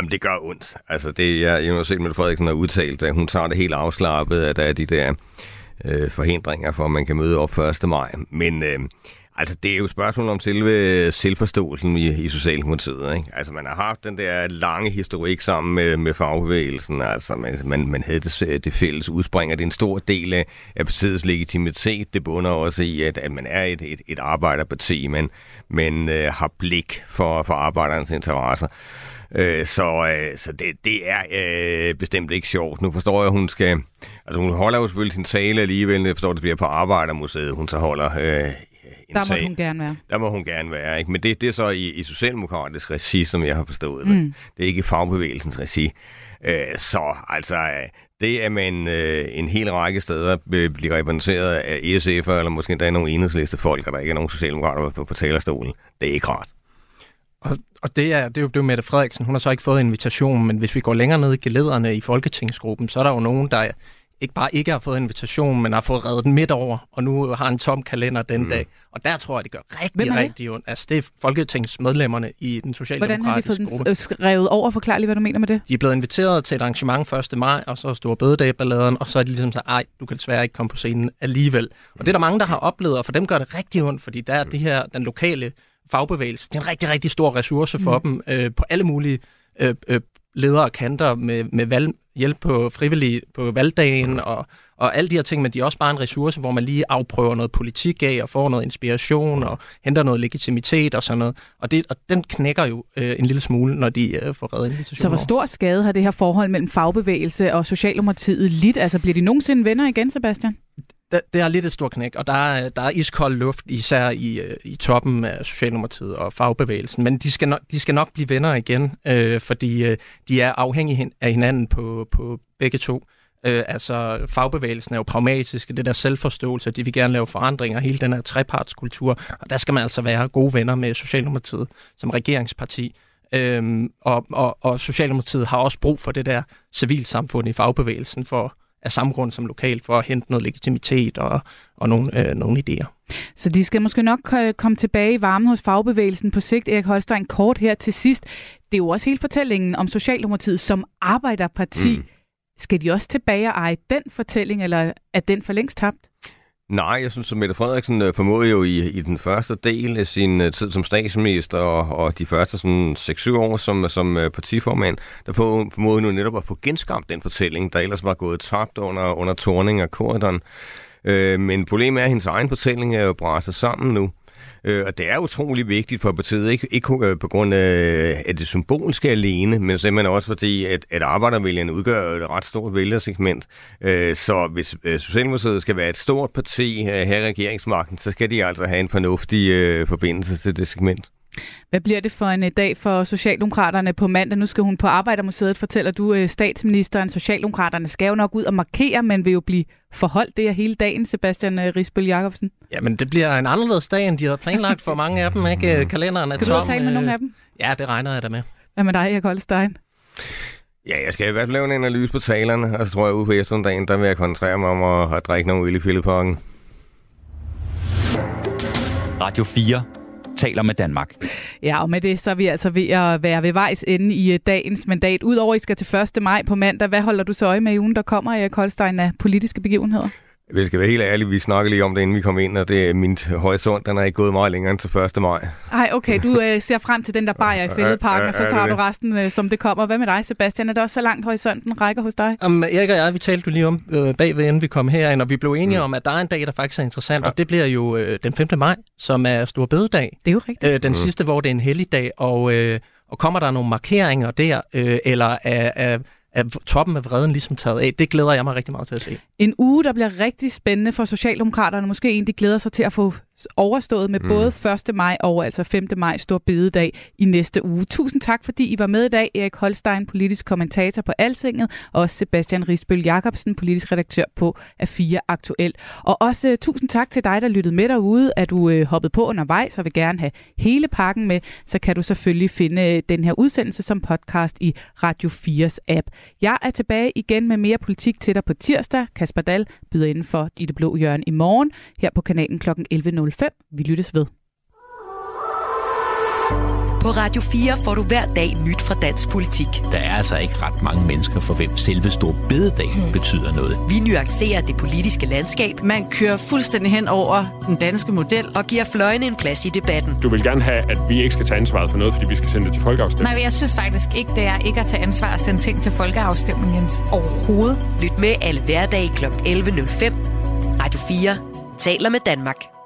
M: Jamen, det gør ondt. Altså, det, jeg, jeg har set, Mette Frederiksen har udtalt, at hun tager det helt afslappet, at der er de der øh, forhindringer for, at man kan møde op 1. maj. Men øh, Altså, det er jo et spørgsmål om selve selvforståelsen i, i Socialdemokratiet. Ikke? Altså, man har haft den der lange historik sammen med, med fagbevægelsen. Altså, man, man, man havde det, det fælles udspring, og det er en stor del af, af partiets legitimitet. Det bunder også i, at, at man er et, et, et arbejderparti, men men øh, har blik for, for arbejdernes interesser. Øh, så øh, så det, det er øh, bestemt ikke sjovt. Nu forstår jeg, at hun skal... Altså, hun holder jo selvfølgelig sin tale alligevel. Jeg forstår, at det bliver på Arbejdermuseet, hun så holder øh, en
C: Der må hun gerne være.
M: Der må hun gerne være, ikke? Men det, det er så i, i socialdemokratisk regi, som jeg har forstået
C: Mm.
M: det. Det er ikke i fagbevægelsens regi. Øh, så altså, øh, det at man øh, en hel række steder øh, bliver repræsenteret af ESF'er, eller måske endda nogle enhedsliste folk, og der ikke er nogen socialdemokrater på, på talerstolen, det er ikke rart.
N: Og, og det, er, det er jo det er jo Mette Frederiksen. Hun har så ikke fået invitation, men hvis vi går længere ned i gelederne i Folketingsgruppen, så er der jo nogen, der ikke bare ikke har fået invitation, men har fået reddet den midt over, og nu har en tom kalender den mm. dag. Og der tror jeg, det gør rigtig, rigtig ondt. Altså, det er Folketingsmedlemmerne i den
C: Hvordan har de fået
N: socialdemokratiske
C: den
N: gruppe.
C: øh, skrevet over? Forklar lige, hvad du mener med det.
N: De er blevet inviteret til et arrangement 1. maj, og så store bededag-balladen, og så er de ligesom sagt, ej, du kan desværre ikke komme på scenen alligevel. Og det er der mange, der har oplevet, og for dem gør det rigtig ondt, fordi der er det her, den lokale fagbevægelse, det er en rigtig, rigtig stor ressource for
C: Mm.
N: dem øh, på alle mulige øh, øh, ledere og kanter med, med valg, hjælp på frivillige på valgdagen og, og alle de her ting, men de er også bare en ressource, hvor man lige afprøver noget politik af og får noget inspiration og henter noget legitimitet og sådan noget. Og, det, og den knækker jo øh, en lille smule, når de øh, får reddet invitationer.
C: Så hvor stor skade har det her forhold mellem fagbevægelse og Socialdemokratiet lidt? Altså bliver de nogensinde venner igen, Sebastian?
N: Der, det er lidt et stort knæk, og der er, der er iskold luft, især i, øh, i toppen af Socialdemokratiet og fagbevægelsen. Men de skal nok, de skal nok blive venner igen, øh, fordi øh, de er afhængige af hinanden på, på begge to. Øh, altså fagbevægelsen er jo pragmatisk, det der selvforståelse, de vil gerne lave forandringer, hele den her trepartskultur, og der skal man altså være gode venner med Socialdemokratiet som regeringsparti. Øhm, og, og, og Socialdemokratiet har også brug for det der civilsamfund i fagbevægelsen for af samme grund som lokalt for at hente noget legitimitet og, og nogle, øh, nogle idéer.
C: Så de skal måske nok øh, komme tilbage i varmen hos fagbevægelsen på sigt. Erik Holstein, kort her til sidst. Det er jo også hele fortællingen om Socialdemokratiet som arbejderparti. Mm. Skal de også tilbage og eje den fortælling, eller er den for længst tabt?
M: Nej, jeg synes, at Mette Frederiksen øh, formåede jo i, i den første del af sin øh, tid som statsminister og, og de første sådan 6-7 år som, som øh, partiformand, der på- formåede nu netop at få genskabt den fortælling, der ellers var gået tabt under, under torning af korridoren. Øh, men problemet er, at hendes egen fortælling er jo bræsset sammen nu. Øh, og det er utrolig vigtigt for partiet, ikke, ikke øh, på grund af, at det symbolske alene, men simpelthen også fordi, at, at arbejdervælgerne udgør et ret stort vælgersegment. Øh, så hvis øh, Socialdemokratiet skal være et stort parti øh, her i regeringsmagten, så skal de altså have en fornuftig øh, forbindelse til det segment.
C: Hvad bliver det for en øh, dag for Socialdemokraterne på mandag? Nu skal hun på Arbejdermuseet, fortæller du øh, statsministeren. Socialdemokraterne skal jo nok ud og markere, men vil jo blive forholdt det her hele dagen, Sebastian øh, Risbøl Jacobsen.
N: Jamen, det bliver en anderledes dag, end de havde planlagt for mange af dem, ikke? Kalenderen er
C: Skal du ud og tale med nogle af dem?
N: Ja, det regner jeg da med.
C: Hvad med dig, Erik Holstein?
M: Ja, jeg skal i hvert fald lave en analyse på talerne, og så tror jeg, ude på eftermiddagen, der vil jeg koncentrere mig om at, at drikke nogle øl i.
B: Radio 4 taler med Danmark.
C: Ja, og med det så er vi altså ved at være ved vejs ende i øh, dagens mandat. Udover at I skal til 1. maj på mandag, hvad holder du så øje med i ugen, der kommer, Erik Holstein, af politiske begivenheder?
M: Vi skal være helt ærlige, vi snakkede lige om det, inden vi kom ind, og det, min horisont, den er ikke gået meget længere end til 1. maj.
C: Ej, okay, du øh, ser frem til den der bajer i fældeparken, og så tager du resten, øh, som det kommer. Hvad med dig, Sebastian? Er det også så langt horisonten rækker hos dig?
N: Um, Erik og jeg, vi talte jo lige om øh, bagved, inden vi kom herind, og vi blev enige mm. om, at der er en dag, der faktisk er interessant, ja. og det bliver jo øh, den 5. maj, som er Stor Bededag.
C: Det er jo rigtigt.
N: Øh, den mm. sidste, hvor det er en helligdag, og, øh, og kommer der nogle markeringer der, øh, eller er, er er toppen af vreden ligesom taget af. Det glæder jeg mig rigtig meget til at se.
C: En uge, der bliver rigtig spændende for Socialdemokraterne. Måske en, de glæder sig til at få overstået med mm. både 1. maj og altså 5. maj stor bededag i næste uge. Tusind tak, fordi I var med i dag. Erik Holstein, politisk kommentator på Altinget, og også Sebastian Risbøl Jacobsen, politisk redaktør på A4 Aktuel. Og også uh, tusind tak til dig, der lyttede med derude, at du uh, hoppede på undervejs og vil gerne have hele pakken med, så kan du selvfølgelig finde uh, den her udsendelse som podcast i Radio 4's app. Jeg er tilbage igen med mere politik til dig på tirsdag. Kasper Dahl byder inden for i det blå hjørne i morgen her på kanalen kl. 11.05. Vi lyttes ved.
A: På Radio 4 får du hver dag nyt fra dansk politik.
B: Der er altså ikke ret mange mennesker, for hvem selve stor bededag hmm. betyder noget.
A: Vi nuancerer det politiske landskab.
F: Man kører fuldstændig hen over den danske model.
A: Og giver fløjene en plads i debatten.
Q: Du vil gerne have, at vi ikke skal tage ansvaret for noget, fordi vi skal sende det til folkeafstemning.
R: Nej, jeg synes faktisk ikke, det er ikke at tage ansvar at sende ting til folkeafstemning, Jens.
A: Overhovedet. Lyt med alle hverdag kl. 11.05. Radio 4 taler med Danmark.